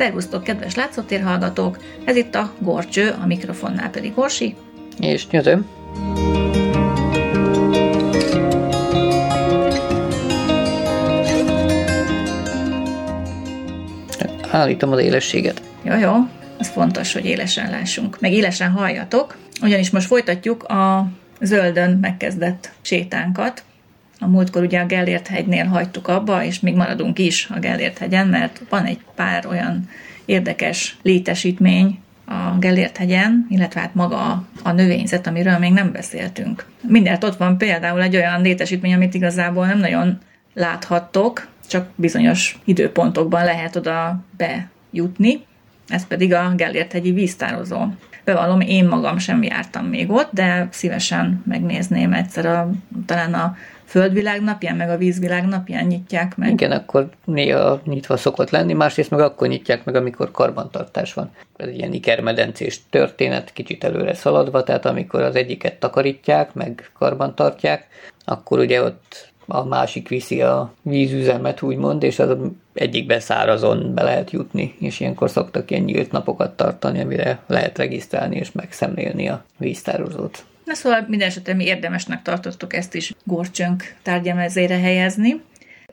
Szervusztok, kedves látszótér hallgatók! Ez itt a Gorcső, a mikrofonnál pedig Orsi. És nyözöm. Állítom az élességet. Jó, jó, ez fontos, hogy élesen lássunk, meg élesen halljatok, ugyanis most folytatjuk a zöldön megkezdett sétánkat. A múltkor ugye a Gellért hegynél hagytuk abba, és még maradunk is a Gellért hegyen, mert van egy pár olyan érdekes létesítmény a Gellért hegyen, illetve hát maga a növényzet, amiről még nem beszéltünk. Mindjárt ott van például egy olyan létesítmény, amit igazából nem nagyon láthattok, csak bizonyos időpontokban lehet oda bejutni, ez pedig a Gellért hegyi víztározó. Bevallom, én magam sem jártam még ott, de szívesen megnézném egyszer a, talán a földvilág napján, meg a vízvilág napján nyitják meg. Igen, akkor néha nyitva szokott lenni, másrészt meg akkor nyitják meg, amikor karbantartás van. Ez ilyen ikermedencés történet, kicsit előre szaladva, tehát amikor az egyiket takarítják, meg karbantartják, akkor ugye ott a másik viszi a vízüzemet, úgymond, és az egyik beszárazon be lehet jutni, és ilyenkor szoktak ilyen nyílt napokat tartani, amire lehet regisztrálni és megszemlélni a víztározót. Na szóval minden esetre mi érdemesnek tartottuk ezt is gorcsönk tárgyamezére helyezni.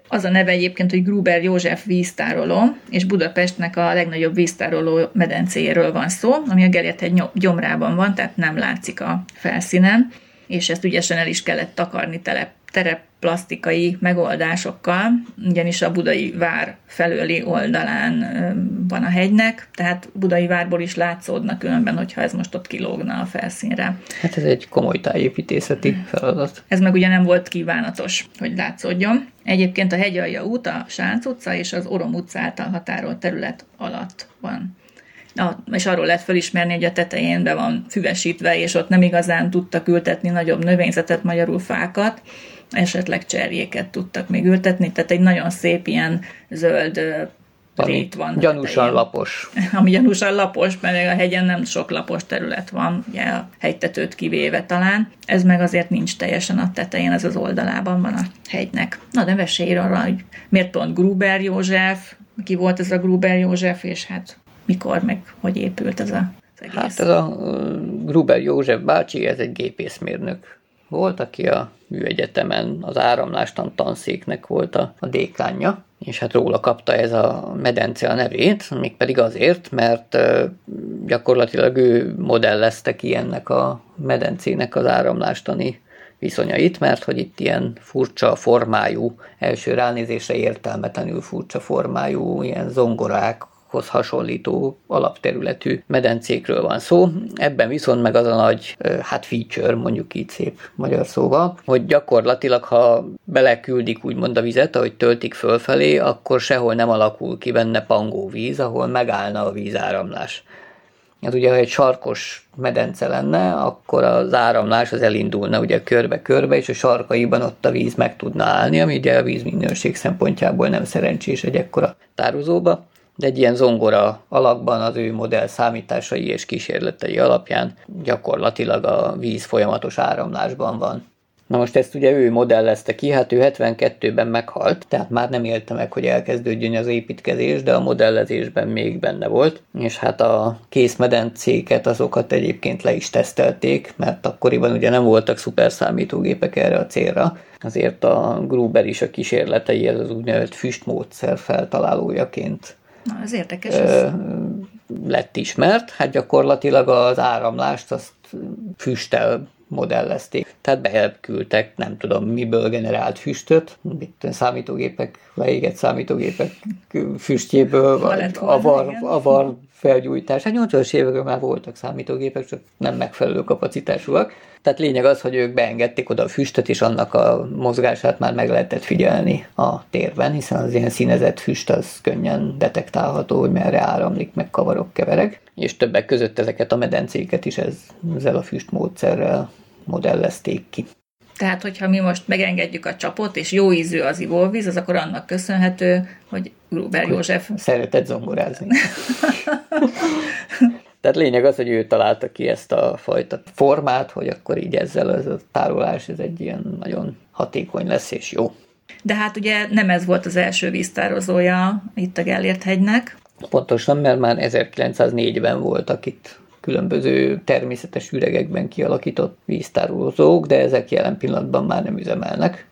Az a neve egyébként, hogy Gruber József víztároló, és Budapestnek a legnagyobb víztároló medencéjéről van szó, ami a Gellért egy gyomrában van, tehát nem látszik a felszínen, és ezt ügyesen el is kellett takarni telep tereplasztikai megoldásokkal, ugyanis a Budai vár felőli oldalán van a hegynek, tehát Budai várból is látszódna különben, hogyha ez most ott kilógna a felszínre. Hát ez egy komoly tájépítészeti feladat. Ez meg ugye nem volt kívánatos, hogy látszódjon. Egyébként a hegyalja út, a Sánc utca és az Orom utca által határolt terület alatt van. Na, és arról lehet felismerni, hogy a tetején be van füvesítve, és ott nem igazán tudtak ültetni nagyobb növényzetet, magyarul fákat, esetleg cserjéket tudtak még ültetni, tehát egy nagyon szép ilyen zöld rét van. Gyanúsan tetején. lapos. Ami gyanúsan lapos, mert a hegyen nem sok lapos terület van, ugye a hegytetőt kivéve talán. Ez meg azért nincs teljesen a tetején, ez az oldalában van a hegynek. Na de mesélj arra, hogy miért pont Gruber József, ki volt ez a Gruber József, és hát mikor, meg hogy épült ez a az egész. Hát ez a Gruber József bácsi, ez egy gépészmérnök volt, aki a műegyetemen az áramlástan tanszéknek volt a, a dékánja, és hát róla kapta ez a medence a nevét, mégpedig azért, mert gyakorlatilag ő modellezte ki ennek a medencének az áramlástani viszonyait, mert hogy itt ilyen furcsa formájú, első ránézésre értelmetlenül furcsa formájú ilyen zongorák, hoz hasonlító alapterületű medencékről van szó. Ebben viszont meg az a nagy, hát feature, mondjuk így szép magyar szóval, hogy gyakorlatilag, ha beleküldik úgymond a vizet, ahogy töltik fölfelé, akkor sehol nem alakul ki benne pangó víz, ahol megállna a vízáramlás. Hát ugye, ha egy sarkos medence lenne, akkor az áramlás az elindulna ugye körbe-körbe, és a sarkaiban ott a víz meg tudna állni, ami ugye a vízminőség szempontjából nem szerencsés egy ekkora tározóba de egy ilyen zongora alakban az ő modell számításai és kísérletei alapján gyakorlatilag a víz folyamatos áramlásban van. Na most ezt ugye ő modellezte ki, hát ő 72-ben meghalt, tehát már nem élte meg, hogy elkezdődjön az építkezés, de a modellezésben még benne volt, és hát a készmedencéket azokat egyébként le is tesztelték, mert akkoriban ugye nem voltak szuperszámítógépek erre a célra, azért a Gruber is a kísérletei, ez az úgynevezett füstmódszer feltalálójaként Na, ez érdekes. Ö, lett ismert, hát gyakorlatilag az áramlást azt füsttel modellezték. Tehát beküldtek, nem tudom, miből generált füstöt, itt számítógépek, leégett számítógépek füstjéből, vagy avar, avar felgyújtás. Hát 80-as években már voltak számítógépek, csak nem megfelelő kapacitásúak. Tehát lényeg az, hogy ők beengedték oda a füstöt, és annak a mozgását már meg lehetett figyelni a térben, hiszen az ilyen színezett füst az könnyen detektálható, hogy merre áramlik, meg kavarok, keverek. És többek között ezeket a medencéket is ezzel a füstmódszerrel modellezték ki. Tehát, hogyha mi most megengedjük a csapot, és jó ízű az ivóvíz, az akkor annak köszönhető, hogy Gruber József... Szeretett zongorázni. Tehát lényeg az, hogy ő találta ki ezt a fajta formát, hogy akkor így ezzel az a tárolás, ez egy ilyen nagyon hatékony lesz és jó. De hát ugye nem ez volt az első víztározója itt a Gellért hegynek, Pontosan, mert már 1904-ben voltak itt különböző természetes üregekben kialakított víztárolózók, de ezek jelen pillanatban már nem üzemelnek.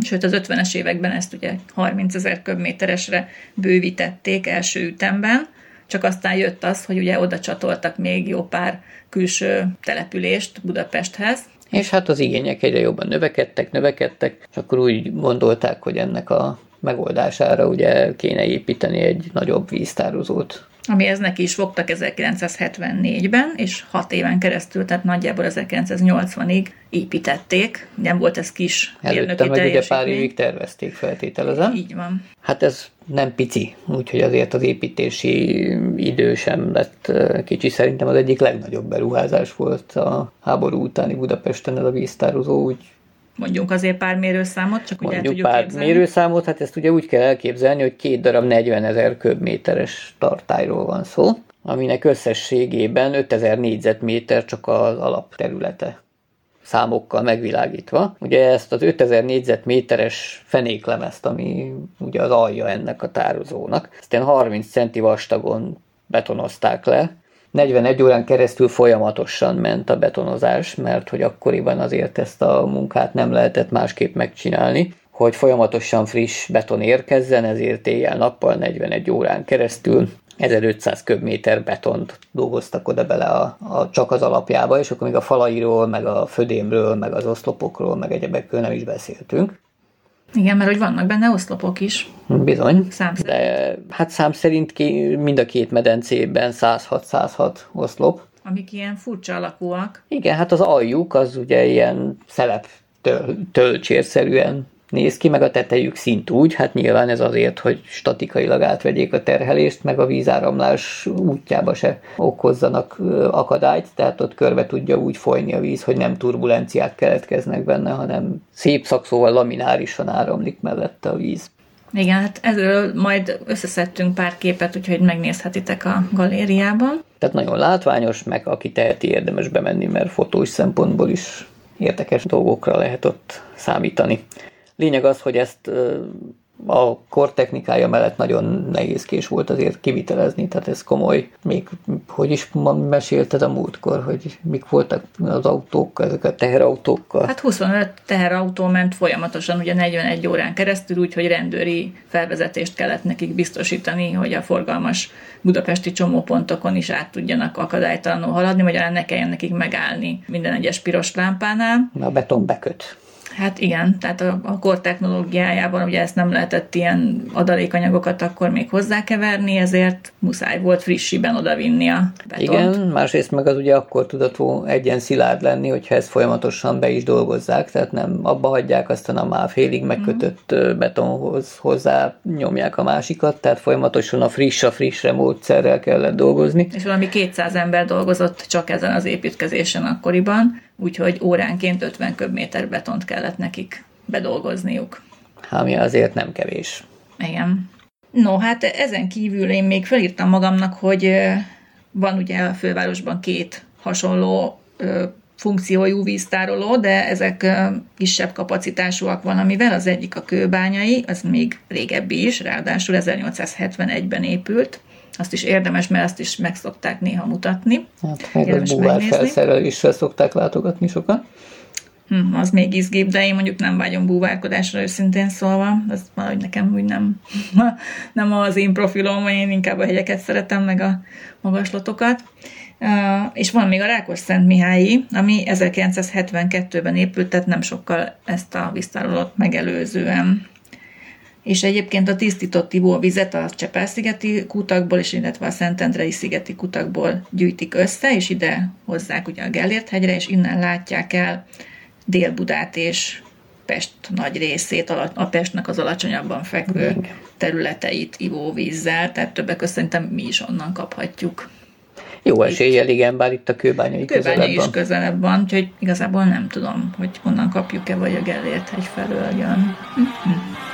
Sőt, az 50-es években ezt ugye 30 ezer köbméteresre bővítették első ütemben, csak aztán jött az, hogy ugye oda csatoltak még jó pár külső települést Budapesthez. És hát az igények egyre jobban növekedtek, növekedtek, és akkor úgy gondolták, hogy ennek a megoldására ugye kéne építeni egy nagyobb víztározót amihez neki is fogtak 1974-ben, és hat éven keresztül, tehát nagyjából 1980-ig építették. Nem volt ez kis Előtte meg ugye pár évig tervezték, feltételezem. Így van. Hát ez nem pici, úgyhogy azért az építési idő sem lett kicsi. Szerintem az egyik legnagyobb beruházás volt a háború utáni Budapesten ez a víztározó, úgy Mondjunk azért pár mérőszámot, csak ugye Mondjuk pár képzelni. mérőszámot, hát ezt ugye úgy kell elképzelni, hogy két darab 40 ezer köbméteres tartályról van szó, aminek összességében 5000 négyzetméter csak az alapterülete számokkal megvilágítva. Ugye ezt az 5000 négyzetméteres fenéklemezt, ami ugye az alja ennek a tározónak, ezt 30 centi vastagon betonozták le, 41 órán keresztül folyamatosan ment a betonozás, mert hogy akkoriban azért ezt a munkát nem lehetett másképp megcsinálni, hogy folyamatosan friss beton érkezzen, ezért éjjel-nappal 41 órán keresztül 1500 köbméter betont dolgoztak oda bele a, a, csak az alapjába, és akkor még a falairól, meg a födémről, meg az oszlopokról, meg egyebekről nem is beszéltünk. Igen, mert hogy vannak benne oszlopok is. Bizony. Szám szerint. De hát szám szerint ki, mind a két medencében 106-106 oszlop. Amik ilyen furcsa alakúak. Igen, hát az aljuk az ugye ilyen szelep töl, tölcsérszerűen néz ki, meg a tetejük szint úgy, hát nyilván ez azért, hogy statikailag átvegyék a terhelést, meg a vízáramlás útjába se okozzanak akadályt, tehát ott körbe tudja úgy folyni a víz, hogy nem turbulenciák keletkeznek benne, hanem szép szakszóval laminárisan áramlik mellette a víz. Igen, hát ezzel majd összeszedtünk pár képet, úgyhogy megnézhetitek a galériában. Tehát nagyon látványos, meg aki teheti érdemes bemenni, mert fotós szempontból is érdekes dolgokra lehet ott számítani. Lényeg az, hogy ezt a kor technikája mellett nagyon nehézkés volt azért kivitelezni, tehát ez komoly. Még hogy is mesélted a múltkor, hogy mik voltak az autók, ezek a teherautókkal? Hát 25 teherautó ment folyamatosan, ugye 41 órán keresztül, úgyhogy rendőri felvezetést kellett nekik biztosítani, hogy a forgalmas budapesti csomópontokon is át tudjanak akadálytalanul haladni, magyarán ne kelljen nekik megállni minden egyes piros lámpánál. A beton beköt. Hát igen, tehát a, a kor technológiájában ugye ezt nem lehetett ilyen adalékanyagokat akkor még hozzákeverni, ezért muszáj volt frissiben odavinni a betont. Igen, másrészt meg az ugye akkor tudatú egyen szilárd lenni, hogyha ezt folyamatosan be is dolgozzák, tehát nem abba hagyják, aztán a már félig megkötött mm. betonhoz hozzá nyomják a másikat, tehát folyamatosan a friss a frissre módszerrel kellett dolgozni. És valami 200 ember dolgozott csak ezen az építkezésen akkoriban, úgyhogy óránként 50 köbméter betont kellett nekik bedolgozniuk. Ami azért nem kevés. Igen. No, hát ezen kívül én még felírtam magamnak, hogy van ugye a fővárosban két hasonló funkciójú víztároló, de ezek kisebb kapacitásúak valamivel. Az egyik a kőbányai, az még régebbi is, ráadásul 1871-ben épült, azt is érdemes, mert azt is meg szokták néha mutatni. Hát meg érdemes a búvár felszerelésre szokták látogatni sokan. Hm, az még izgébb, de én mondjuk nem vágyom búvárkodásra őszintén szólva, az valahogy nekem úgy nem, nem az én profilom, én inkább a hegyeket szeretem, meg a magaslatokat. Uh, és van még a Rákos Szent Mihályi, ami 1972-ben épült, tehát nem sokkal ezt a visszárolót megelőzően és egyébként a tisztított ivóvizet a Csepel-szigeti kutakból, és illetve a Szentendrei szigeti kutakból gyűjtik össze, és ide hozzák ugye a Gellért hegyre, és innen látják el Dél-Budát és Pest nagy részét, a Pestnek az alacsonyabban fekvő területeit ivóvízzel, tehát többek között szerintem mi is onnan kaphatjuk. Jó eséllyel, igen, bár itt a kőbányai közelebb van. is közelebb van, úgyhogy igazából nem tudom, hogy onnan kapjuk-e, vagy a Gellért hegy felől jön. Mm-hmm.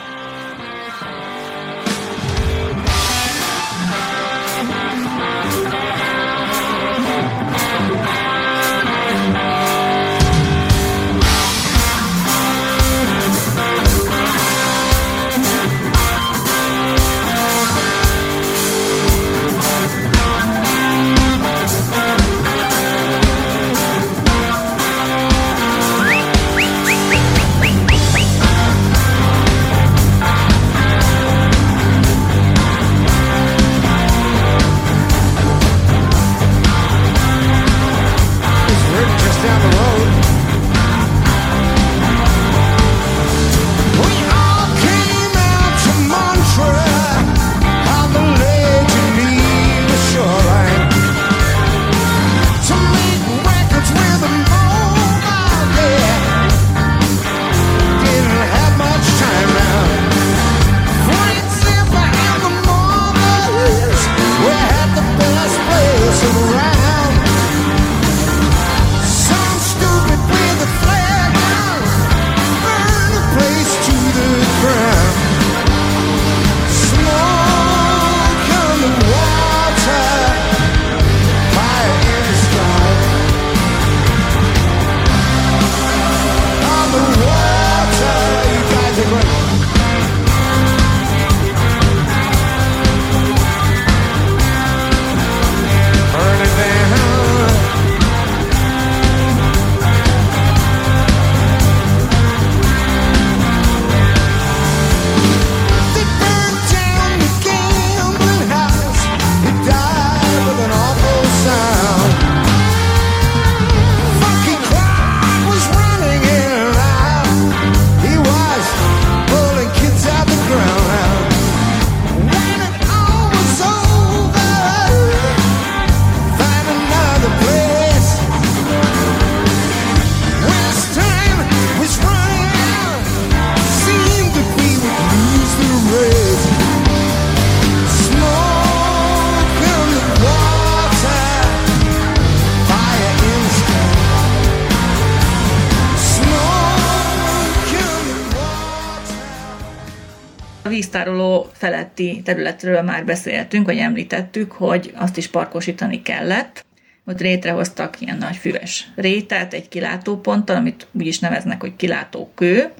Feletti területről már beszéltünk, vagy említettük, hogy azt is parkosítani kellett. Ott létrehoztak ilyen nagy füves rétet, egy kilátóponttal, amit úgy is neveznek, hogy kilátókő,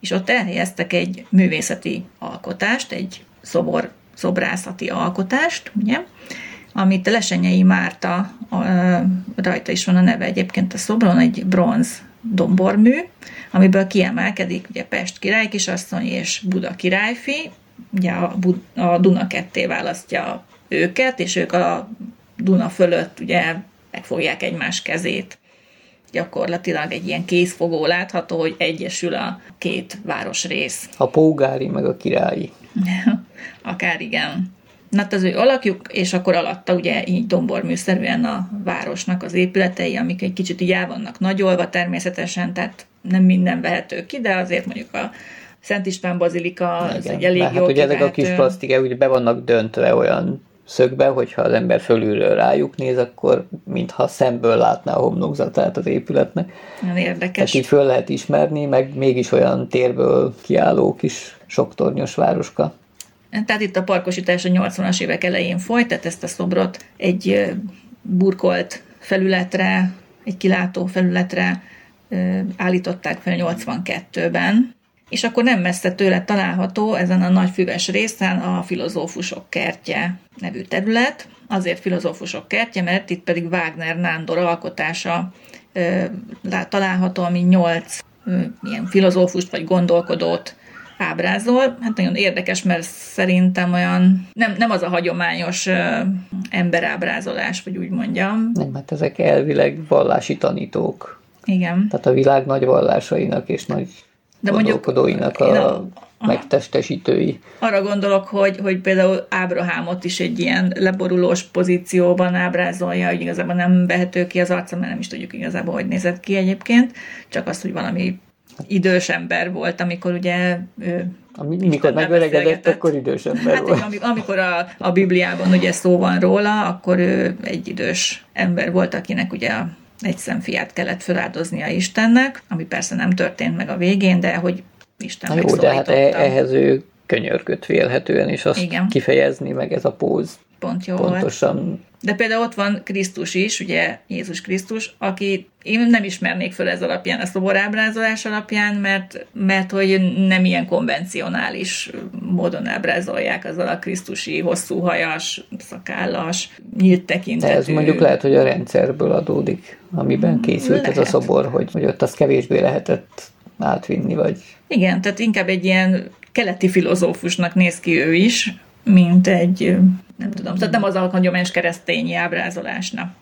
és ott elhelyeztek egy művészeti alkotást, egy szobor, szobrászati alkotást, ugye, amit Lesenyei Márta, rajta is van a neve egyébként a szobron, egy bronz dombormű, amiből kiemelkedik ugye Pest király kisasszony és Buda királyfi, ugye a, a Duna ketté választja őket, és ők a Duna fölött ugye megfogják egymás kezét. Gyakorlatilag egy ilyen kézfogó látható, hogy egyesül a két városrész. A pógári meg a királyi. Akár igen. Na, hát az ő alakjuk, és akkor alatta ugye így domborműszerűen a városnak az épületei, amik egy kicsit így el vannak nagyolva természetesen, tehát nem minden vehető ki, de azért mondjuk a Szent István Bazilika az egy elég hát jó ugye ezek a kis plastikák ugye be vannak döntve olyan szögbe, hogyha az ember fölülről rájuk néz, akkor mintha szemből látná a homlokzatát az épületnek. Nagyon érdekes. Tehát így föl lehet ismerni, meg mégis olyan térből kiálló kis soktornyos városka. Tehát itt a parkosítás a 80-as évek elején folyt, tehát ezt a szobrot egy burkolt felületre, egy kilátó felületre állították fel 82-ben, és akkor nem messze tőle található ezen a nagy füves részen a filozófusok kertje nevű terület. Azért filozófusok kertje, mert itt pedig Wagner Nándor alkotása található, ami nyolc ilyen filozófust vagy gondolkodót ábrázol. Hát nagyon érdekes, mert szerintem olyan nem, nem az a hagyományos ö, emberábrázolás, vagy úgy mondjam. Nem, hát ezek elvileg vallási tanítók. Igen. Tehát a világ nagy vallásainak és nagy de gondolkodóinak a, a megtestesítői. Arra gondolok, hogy, hogy például Ábrahámot is egy ilyen leborulós pozícióban ábrázolja, hogy igazából nem vehető ki az arca, mert nem is tudjuk igazából, hogy nézett ki egyébként, csak azt, hogy valami idős ember volt, amikor ugye ő mikor megöregedett, akkor idős ember hát, volt. Amikor a, a Bibliában ugye szó van róla, akkor ő egy idős ember volt, akinek ugye egy szemfiát kellett feláldoznia Istennek, ami persze nem történt meg a végén, de hogy Isten Na jó, de hát e- ehhez ő könyörgött vélhetően, és azt Igen. kifejezni, meg ez a póz pont jó pontosan volt. De például ott van Krisztus is, ugye Jézus Krisztus, aki én nem ismernék föl ez alapján, a szoborábrázolás alapján, mert, mert hogy nem ilyen konvencionális módon ábrázolják azzal a krisztusi, hosszú hajas, szakállas, nyílt tekintetű. Ez mondjuk lehet, hogy a rendszerből adódik, amiben készült lehet. ez a szobor, hogy, hogy ott az kevésbé lehetett átvinni, vagy... Igen, tehát inkább egy ilyen keleti filozófusnak néz ki ő is, mint egy, nem tudom, tehát nem az a hagyományos keresztényi ábrázolásnak.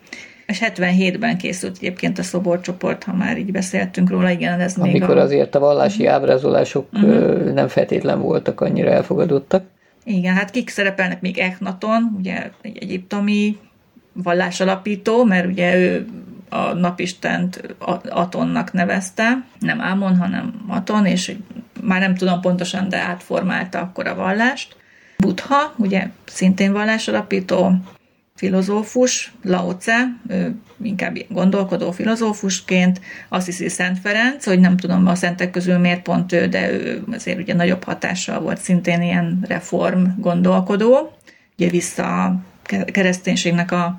És 77-ben készült egyébként a szoborcsoport, ha már így beszéltünk róla, igen, ez Amikor még a... azért a vallási uh-huh. ábrázolások uh-huh. nem feltétlen voltak annyira elfogadottak. Igen, hát kik szerepelnek még Echnaton, ugye egy egyiptomi vallásalapító, mert ugye ő a napistent Atonnak nevezte, nem Ámon, hanem Aton, és már nem tudom pontosan, de átformálta akkor a vallást. Buddha, ugye szintén vallásalapító, filozófus, Lao Tse, ő inkább gondolkodó filozófusként, azt hiszi Szent Ferenc, hogy nem tudom a szentek közül miért pont ő, de ő azért ugye nagyobb hatással volt szintén ilyen reform gondolkodó, ugye vissza a kereszténységnek a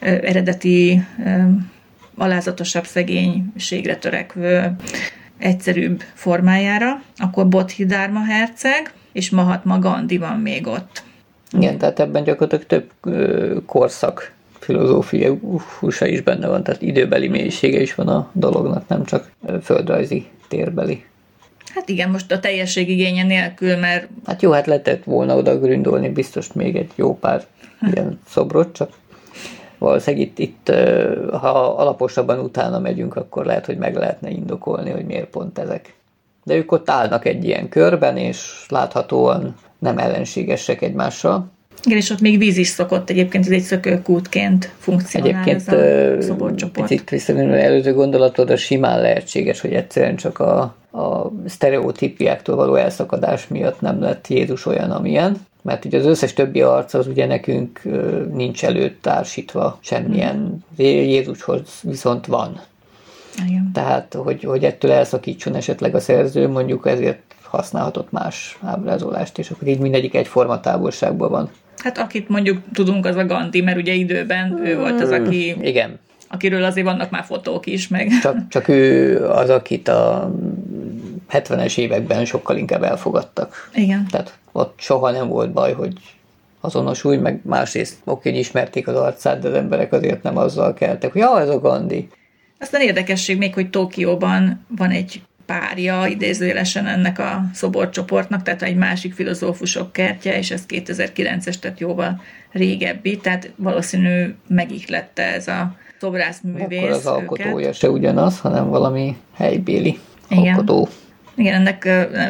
eredeti alázatosabb szegénységre törekvő egyszerűbb formájára, akkor Bodhidharma herceg, és Mahatma Gandhi van még ott. Igen, tehát ebben gyakorlatilag több ö, korszak filozófia húsa is benne van, tehát időbeli mélysége is van a dolognak, nem csak földrajzi térbeli. Hát igen, most a teljesség igénye nélkül, mert... Hát jó, hát lehetett volna oda gründolni biztos még egy jó pár ilyen szobrot, csak valószínűleg itt, itt, ha alaposabban utána megyünk, akkor lehet, hogy meg lehetne indokolni, hogy miért pont ezek. De ők ott állnak egy ilyen körben, és láthatóan nem ellenségesek egymással. Igen, és ott még víz is szokott egyébként, ez egy szökőkútként funkcionál egyébként, ez a. Picit visszamenő előző gondolatod, a simán lehetséges, hogy egyszerűen csak a, a sztereotípiáktól való elszakadás miatt nem lett Jézus olyan, amilyen, mert ugye az összes többi arc az ugye nekünk nincs előtt társítva semmilyen, Jézushoz viszont van. Igen. Tehát, hogy, hogy ettől elszakítson esetleg a szerző, mondjuk ezért használhatott más ábrázolást, és akkor így mindegyik egyforma távolságban van. Hát akit mondjuk tudunk, az a Gandhi, mert ugye időben ő volt az, aki... Igen. Akiről azért vannak már fotók is, meg... Csak, csak ő az, akit a 70-es években sokkal inkább elfogadtak. Igen. Tehát ott soha nem volt baj, hogy azonosulj, meg másrészt oké, hogy ismerték az arcát, de az emberek azért nem azzal keltek, hogy ja, ez a Gandhi. Aztán érdekesség még, hogy Tokióban van egy párja idézőjelesen ennek a szoborcsoportnak, tehát egy másik filozófusok kertje, és ez 2009-es, tehát jóval régebbi, tehát valószínű megihlette ez a szobrászművész Akkor az alkotója őket. se ugyanaz, hanem valami helybéli Igen. alkotó. Igen, ennek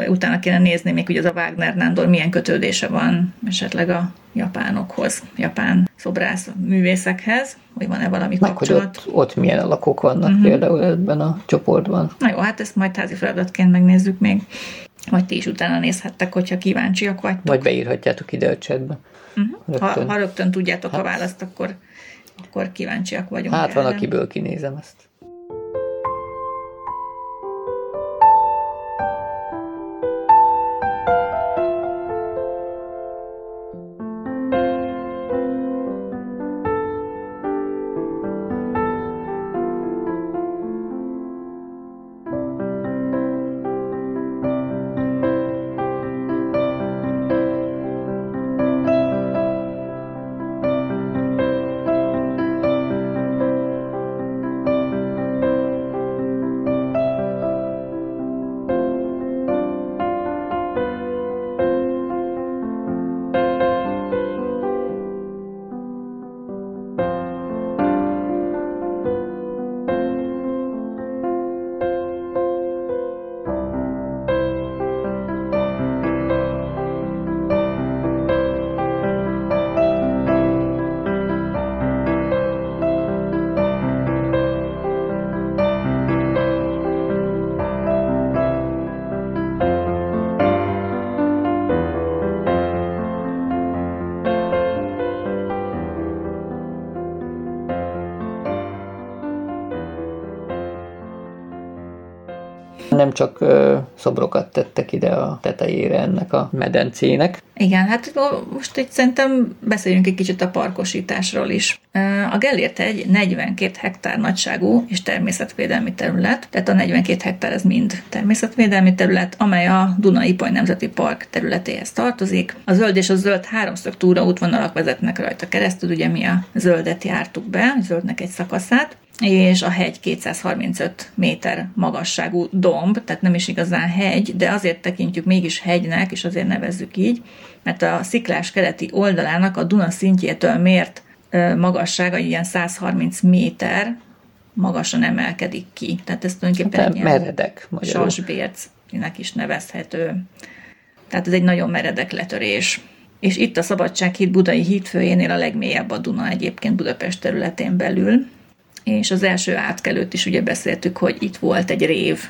utána kéne nézni még, hogy az a Wagner Nándor milyen kötődése van esetleg a japánokhoz, japán szobrász művészekhez, hogy van-e valami Meg, kapcsolat. Hogy ott, ott milyen alakok vannak uh-huh. például ebben a csoportban. Na jó, hát ezt majd házi feladatként megnézzük még. Vagy ti is utána nézhettek, hogyha kíváncsiak vagytok. Vagy beírhatjátok ide a chatbe. Uh-huh. Rögtön. Ha, ha rögtön tudjátok hát. a választ, akkor, akkor kíváncsiak vagyunk. Hát erre. van, akiből kinézem ezt. Nem csak ö, szobrokat tettek ide a tetejére ennek a medencének. Igen, hát most itt szerintem beszéljünk egy kicsit a parkosításról is. A Gellért egy 42 hektár nagyságú és természetvédelmi terület, tehát a 42 hektár ez mind természetvédelmi terület, amely a Duna-Ipoly Nemzeti Park területéhez tartozik. A zöld és a zöld háromszög túra útvonalak vezetnek rajta keresztül, ugye mi a zöldet jártuk be, a zöldnek egy szakaszát, és a hegy 235 méter magasságú domb, tehát nem is igazán hegy, de azért tekintjük mégis hegynek, és azért nevezzük így, mert a sziklás keleti oldalának a Duna szintjétől mért magassága ilyen 130 méter magasan emelkedik ki. Tehát ez tulajdonképpen hát, egy meredek, sasbércnek is nevezhető. Tehát ez egy nagyon meredek letörés. És itt a Szabadsághíd budai hídfőjénél a legmélyebb a Duna egyébként Budapest területén belül és az első átkelőt is ugye beszéltük, hogy itt volt egy rév,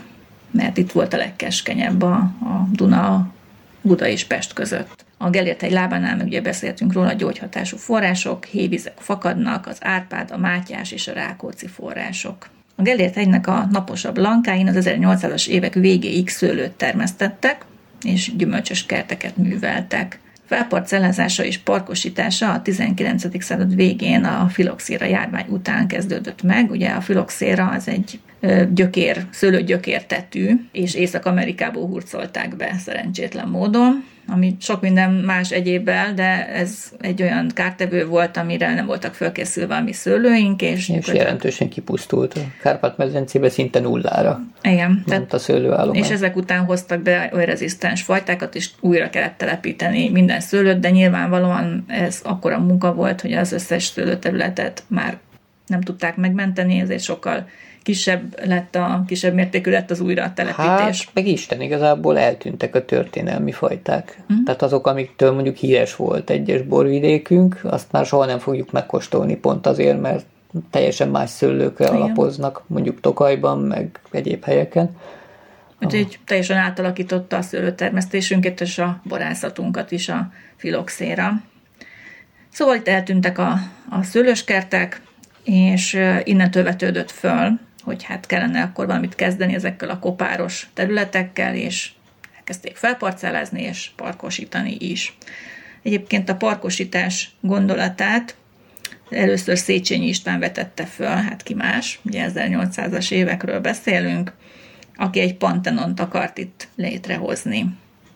mert itt volt a legkeskenyebb a, a Duna, Buda és Pest között. A Gellért egy lábánál meg ugye beszéltünk róla, gyógyhatású források, hévizek fakadnak, az Árpád, a Mátyás és a Rákóczi források. A Gellért egynek a naposabb lankáin az 1800-as évek végéig szőlőt termesztettek, és gyümölcsös kerteket műveltek. Felparcellázása és parkosítása a 19. század végén a filoxéra járvány után kezdődött meg. Ugye a filoxéra az egy gyökér, szőlőgyökér tetű, és Észak-Amerikából hurcolták be szerencsétlen módon ami sok minden más egyébbel, de ez egy olyan kártevő volt, amire nem voltak fölkészülve a mi szőlőink. És, és jelentősen kipusztult. A Kárpát-medencébe szinte nullára. Igen. Tehát, a szőlőállomány. És ezek után hoztak be olyan rezisztens fajtákat, és újra kellett telepíteni minden szőlőt, de nyilvánvalóan ez akkora munka volt, hogy az összes szőlőterületet már nem tudták megmenteni, ezért sokkal kisebb lett a kisebb mértékű lett az újra telepítés. Hát, meg Isten, igazából eltűntek a történelmi fajták. Mm. Tehát azok, amiktől mondjuk híres volt egyes borvidékünk, azt már soha nem fogjuk megkóstolni pont azért, mert teljesen más szőlőkre Igen. alapoznak, mondjuk Tokajban, meg egyéb helyeken. Úgyhogy teljesen átalakította a szőlőtermesztésünket és a borászatunkat is a filoxéra. Szóval itt eltűntek a, a szőlőskertek, és innentől vetődött föl hogy hát kellene akkor valamit kezdeni ezekkel a kopáros területekkel, és elkezdték felparcellázni és parkosítani is. Egyébként a parkosítás gondolatát először Széchenyi István vetette föl, hát ki más, ugye 1800-as évekről beszélünk, aki egy pantenont akart itt létrehozni.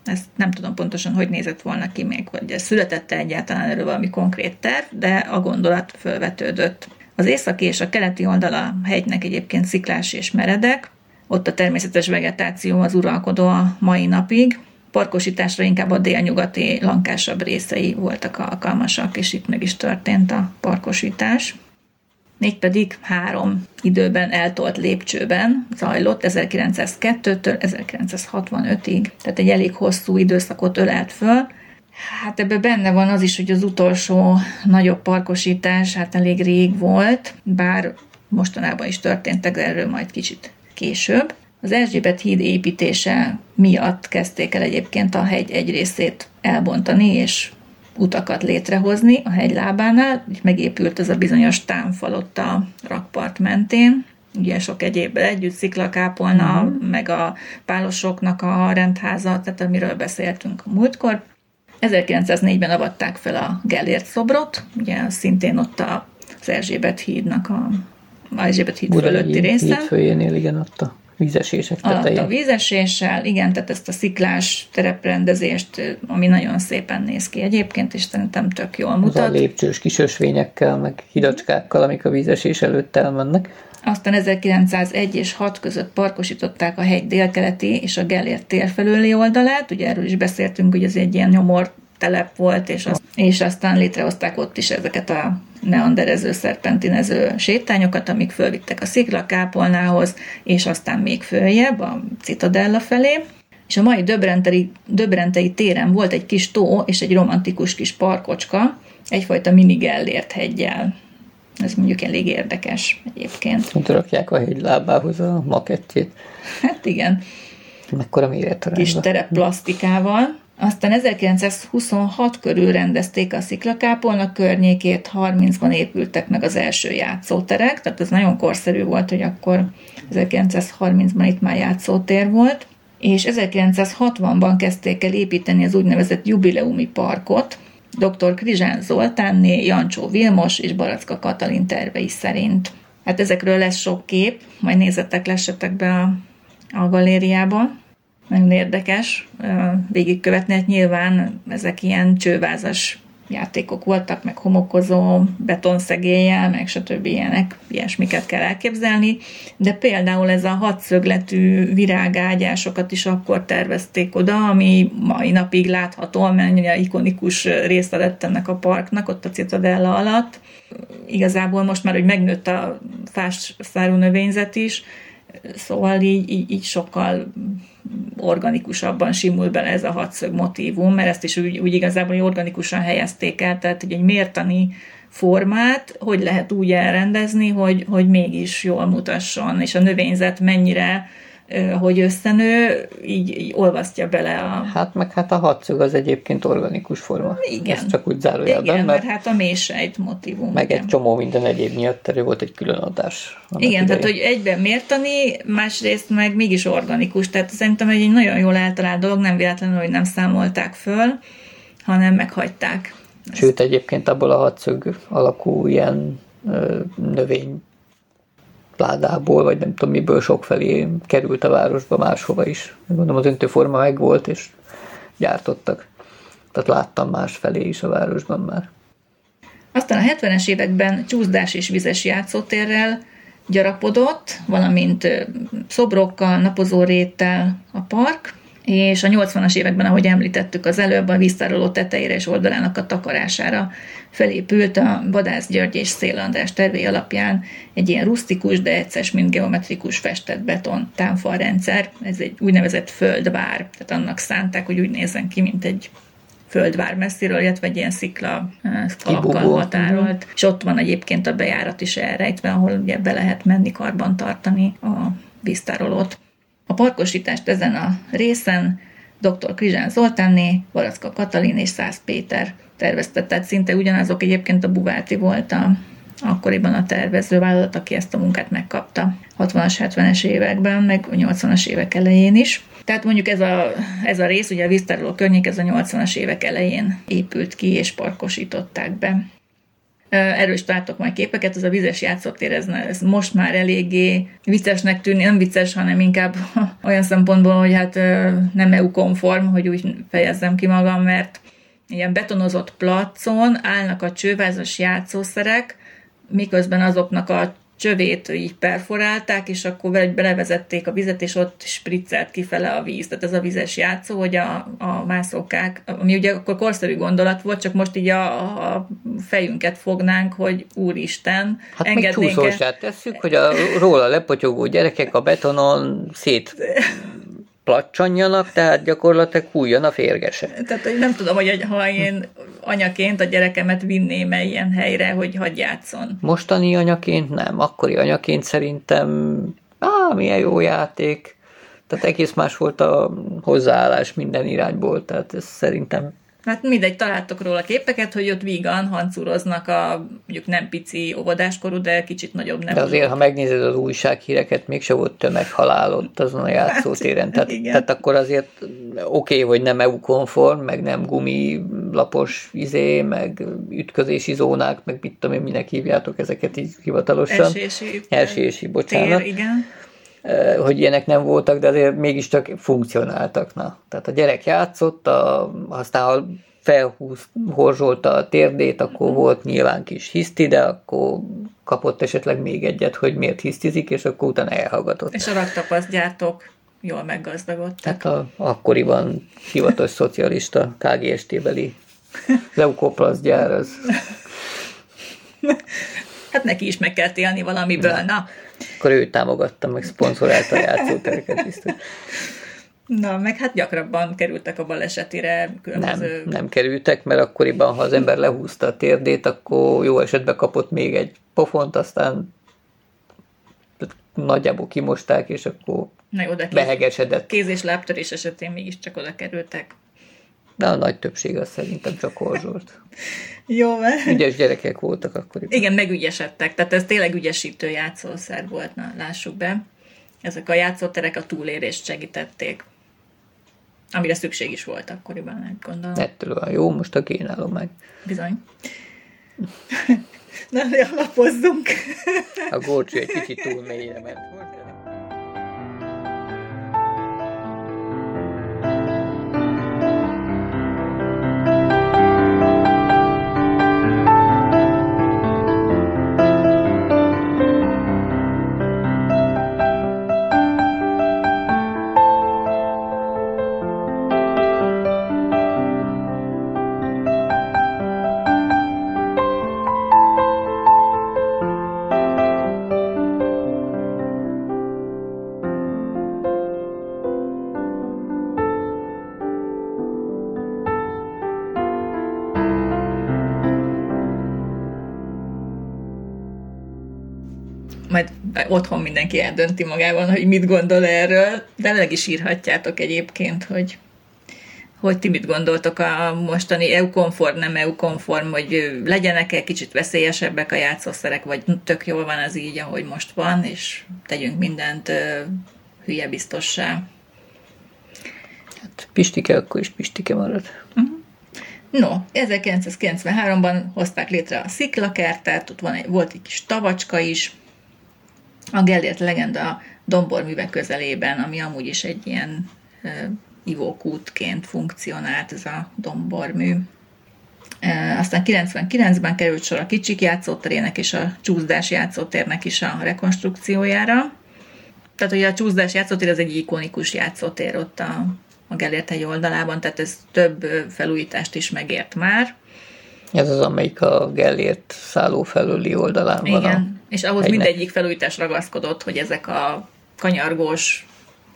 Ezt nem tudom pontosan, hogy nézett volna ki még, ez születette egyáltalán erről valami konkrét terv, de a gondolat fölvetődött. Az északi és a keleti oldala hegynek egyébként sziklás és meredek, ott a természetes vegetáció az uralkodó a mai napig, parkosításra inkább a délnyugati, lankásabb részei voltak alkalmasak, és itt meg is történt a parkosítás. pedig három időben eltolt lépcsőben zajlott 1902-től 1965-ig, tehát egy elég hosszú időszakot ölelt föl. Hát ebben benne van az is, hogy az utolsó nagyobb parkosítás hát elég rég volt, bár mostanában is történtek, erről majd kicsit később. Az Erzsébet híd építése miatt kezdték el egyébként a hegy egy részét elbontani, és utakat létrehozni a hegy lábánál. Megépült ez a bizonyos támfal ott a rakpart mentén, ugye sok egyéb együtt, sziklakápolna, uh-huh. meg a pálosoknak a rendháza, tehát amiről beszéltünk a múltkor. 1904-ben avatták fel a Gellért szobrot, ugye szintén ott az Erzsébet hídnak a, Erzsébet híd fölötti részen. Híd igen, ott a vízesések tetején. a vízeséssel, igen, tehát ezt a sziklás tereprendezést, ami nagyon szépen néz ki egyébként, és szerintem tök jól mutat. Az a lépcsős kisösvényekkel, meg hidacskákkal, amik a vízesés előtt elmennek. Aztán 1901 és 6 között parkosították a hegy délkeleti és a Gellért tér felőli oldalát, ugye erről is beszéltünk, hogy ez egy ilyen nyomor telep volt, és, az, és aztán létrehozták ott is ezeket a neanderező, szerpentinező sétányokat, amik fölvittek a sziklakápolnához, és aztán még följebb, a Citadella felé. És a mai Döbrentei, Döbrentei téren volt egy kis tó és egy romantikus kis parkocska, egyfajta mini Gellért hegyel. Ez mondjuk elég érdekes egyébként. Rakják a hegy lábához a makettjét. Hát igen. Mekkora méretre. Kis tereplasztikával. Aztán 1926 körül rendezték a sziklakápolna környékét, 30-ban épültek meg az első játszóterek, tehát ez nagyon korszerű volt, hogy akkor 1930-ban itt már játszótér volt, és 1960-ban kezdték el építeni az úgynevezett jubileumi parkot, dr. Krizsán Zoltánné, Jancsó Vilmos és Baracka Katalin tervei szerint. Hát ezekről lesz sok kép, majd nézzetek, lessetek be a, a galériába nagyon érdekes végigkövetni, hát nyilván ezek ilyen csővázas játékok voltak, meg homokozó, betonszegéllyel, meg stb. ilyenek, ilyesmiket kell elképzelni, de például ez a hatszögletű virágágyásokat is akkor tervezték oda, ami mai napig látható, amennyire ikonikus része lett ennek a parknak, ott a Citadella alatt. Igazából most már, hogy megnőtt a fás szárú növényzet is, szóval így, így, így sokkal organikusabban simul bele ez a hatszög motívum, mert ezt is úgy, úgy igazából organikusan helyezték el, tehát hogy egy mértani formát hogy lehet úgy elrendezni, hogy, hogy mégis jól mutasson, és a növényzet mennyire hogy összenő, így, így olvasztja bele a... Hát meg hát a hatszög az egyébként organikus forma. Igen. Ez csak úgy zárójelben. Igen, mert, mert hát a mélysejt motivum. Meg igen. egy csomó minden egyéb miatt erő volt egy külön adás. Igen, idején. tehát hogy egyben mértani, másrészt meg mégis organikus. Tehát szerintem egy nagyon jól eltalált dolog, nem véletlenül, hogy nem számolták föl, hanem meghagyták. Sőt, egyébként abból a hatszög alakú ilyen növény pládából, vagy nem tudom miből sokfelé került a városba máshova is. Gondolom az öntőforma meg volt, és gyártottak. Tehát láttam más felé is a városban már. Aztán a 70-es években csúszdás és vizes játszótérrel gyarapodott, valamint szobrokkal, napozóréttel a park, és a 80-as években, ahogy említettük az előbb, a víztároló tetejére és oldalának a takarására felépült a Vadász György és Szél András tervé alapján egy ilyen rustikus, de egyszer mint geometrikus festett beton támfalrendszer. Ez egy úgynevezett földvár, tehát annak szánták, hogy úgy nézzen ki, mint egy földvár messziről, illetve egy ilyen szikla falakkal határolt. És ott van egyébként a bejárat is elrejtve, ahol ugye be lehet menni karban tartani a víztárolót. A parkosítást ezen a részen dr. Krizsán Zoltánné, Baracka Katalin és Szász Péter tervezte, tehát szinte ugyanazok egyébként a Buváti volt a, akkoriban a tervezővállalat, aki ezt a munkát megkapta 60-as, 70-es években, meg 80-as évek elején is. Tehát mondjuk ez a, ez a rész, ugye a víztároló környék, ez a 80-as évek elején épült ki, és parkosították be. Erről is találtok majd képeket, ez a vizes játszótér, ez, ez most már eléggé viccesnek tűnik, nem vicces, hanem inkább olyan szempontból, hogy hát nem EU-konform, hogy úgy fejezzem ki magam, mert ilyen betonozott placon állnak a csővázas játszószerek, miközben azoknak a csövét így perforálták, és akkor belevezették a vizet, és ott spriccelt kifele a víz. Tehát ez a vizes játszó, hogy a, a mászókák, ami ugye akkor korszerű gondolat volt, csak most így a, a fejünket fognánk, hogy úristen, Hát még csúszósát tesszük, hogy a róla lepotyogó gyerekek a betonon szét placsanjanak, tehát gyakorlatilag hújjon a férgese. Tehát hogy nem tudom, hogy ha én anyaként a gyerekemet vinném el ilyen helyre, hogy hagyj játszon. Mostani anyaként nem, akkori anyaként szerintem, á, milyen jó játék. Tehát egész más volt a hozzáállás minden irányból, tehát ez szerintem Hát mindegy, találtok róla képeket, hogy ott vígan hancúroznak a mondjuk nem pici óvodáskorú, de kicsit nagyobb nem. De azért, ha megnézed az újsághíreket, mégse volt tömeghalál ott azon a játszótéren. Tehát, hát, tehát akkor azért oké, okay, hogy nem EU-konform, meg nem gumilapos izé, meg ütközési zónák, meg mit tudom én, minek hívjátok ezeket így hivatalosan. Elsési. Elsési, bocsánat. Tér, igen hogy ilyenek nem voltak, de azért mégiscsak funkcionáltak. Na. Tehát a gyerek játszott, a, aztán ha felhúz, horzsolta a térdét, akkor volt nyilván kis hiszti, de akkor kapott esetleg még egyet, hogy miért hisztizik, és akkor utána elhallgatott. És a raktapasztgyártók jól meggazdagodtak. Tehát a, akkoriban hivatos szocialista KGST-beli leukoplaszgyár az... Hát neki is meg kell élni valamiből, na. Akkor ő támogatta, meg szponzorálta a játszótereket biztos. Na, meg hát gyakrabban kerültek a balesetire különböző... Nem, nem kerültek, mert akkoriban, ha az ember lehúzta a térdét, akkor jó esetben kapott még egy pofont, aztán nagyjából kimosták, és akkor Na jó, de kéz, behegesedett. Kéz- és lábtörés esetén mégiscsak oda kerültek. De a nagy többség az szerintem csak horzsolt. Jó, mert... Ügyes gyerekek voltak akkor. Igen, megügyesedtek, tehát ez tényleg ügyesítő játszószer volt, na, lássuk be. Ezek a játszóterek a túlérést segítették. Amire szükség is volt akkoriban, gondolom. Ettől van jó, most a génálom meg. Bizony. Na, alapozzunk. a górcső egy kicsit túl mélyre ment. Otthon mindenki eldönti magában, hogy mit gondol erről, de meg is írhatjátok egyébként, hogy hogy ti mit gondoltok a mostani EU-konform, nem EU-konform, hogy legyenek-e kicsit veszélyesebbek a játszószerek, vagy tök jól van az így, ahogy most van, és tegyünk mindent hülye biztossá. Hát Pistike akkor is Pistike marad. Uh-huh. No, 1993-ban hozták létre a sziklakertet, ott van egy, volt egy kis tavacska is, a Gellért legenda domborművek közelében, ami amúgy is egy ilyen e, ivókútként funkcionált ez a dombormű. E, aztán 99-ben került sor a kicsik játszóterének és a csúszdás játszótérnek is a rekonstrukciójára. Tehát ugye a csúszdás játszótér az egy ikonikus játszótér ott a, a Gellért hegy oldalában, tehát ez több felújítást is megért már. Ez az, amelyik a Gellért szálló felüli oldalán Igen. van. A és ahhoz Egynek. mindegyik felújítás ragaszkodott, hogy ezek a kanyargós,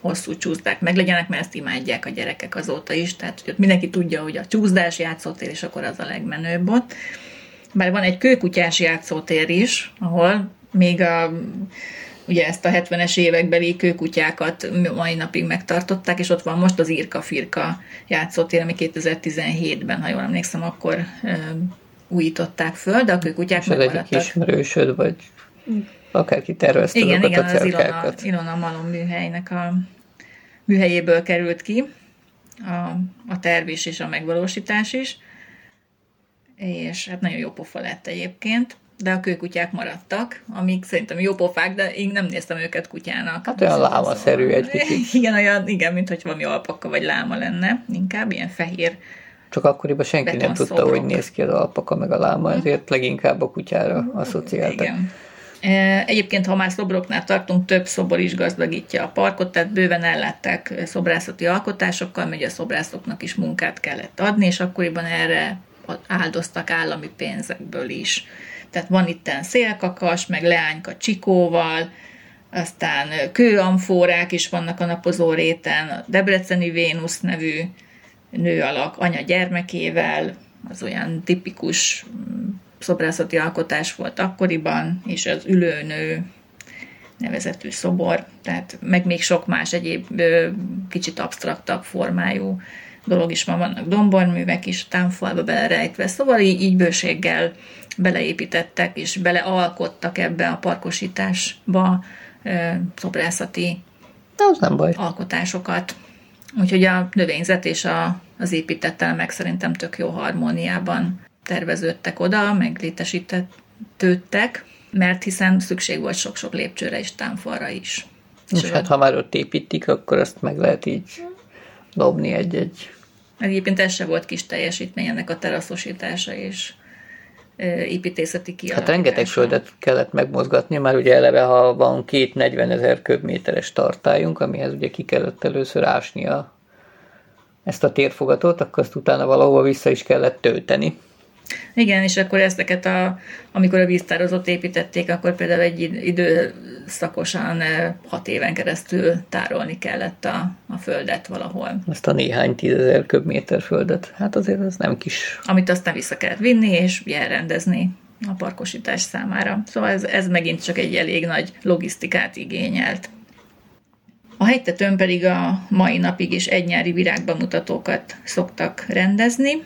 hosszú csúszdák meglegyenek, mert ezt imádják a gyerekek azóta is, tehát hogy ott mindenki tudja, hogy a csúszdás játszótér, és akkor az a legmenőbb ott. Bár van egy kőkutyás játszótér is, ahol még a ugye ezt a 70-es évekbeli kőkutyákat mai napig megtartották, és ott van most az Irka Firka játszótér, ami 2017-ben, ha jól emlékszem, akkor újították föl, de a kőkutyák az egyik ismerősöd, vagy akárki tervezte igen, igen, a az Ilona, Ilona Malom műhelynek a műhelyéből került ki a, a terv is és a megvalósítás is, és hát nagyon jó pofa lett egyébként, de a kőkutyák maradtak, amik szerintem jó pofák, de én nem néztem őket kutyának. Hát olyan lámaszerű egy kicsit. Igen, olyan, igen, mint hogy valami alpaka vagy láma lenne, inkább ilyen fehér csak akkoriban senki nem tudta, hogy néz ki az alpaka meg a láma, ezért leginkább a kutyára asszociáltak. Igen. E, egyébként, ha már szobroknál tartunk, több szobor is gazdagítja a parkot, tehát bőven ellátták szobrászati alkotásokkal, mert a szobrászoknak is munkát kellett adni, és akkoriban erre áldoztak állami pénzekből is. Tehát van itt szélkakas, meg leányka csikóval, aztán kőamfórák is vannak a napozó réten, a Debreceni Vénusz nevű nő alak anya gyermekével, az olyan tipikus mm, szobrászati alkotás volt akkoriban, és az ülőnő nevezetű szobor, tehát meg még sok más egyéb kicsit absztraktabb formájú dolog is van, vannak domborművek is támfalba belerejtve, szóval így, így bőséggel beleépítettek és belealkottak ebbe a parkosításba szobrászati az nem baj. alkotásokat. Úgyhogy a növényzet és a, az épített elemek szerintem tök jó harmóniában terveződtek oda, meg létesítettődtek, mert hiszen szükség volt sok-sok lépcsőre és támfalra is. És, és hát ha már ott építik, akkor azt meg lehet így dobni egy-egy. Egyébként ez se volt kis teljesítmény ennek a teraszosítása és építészeti kialakítása. Hát rengeteg földet kellett megmozgatni, már ugye eleve, ha van két 40 ezer köbméteres tartályunk, amihez ugye ki kellett először ásni a, ezt a térfogatot, akkor azt utána valahova vissza is kellett tölteni. Igen, és akkor ezeket, a, amikor a víztározót építették, akkor például egy időszakosan hat éven keresztül tárolni kellett a, a földet valahol. Ezt a néhány tízezer köbméter földet, hát azért ez nem kis. Amit aztán vissza kellett vinni, és elrendezni a parkosítás számára. Szóval ez, ez megint csak egy elég nagy logisztikát igényelt. A hegytetőn pedig a mai napig is egynyári virágbemutatókat szoktak rendezni,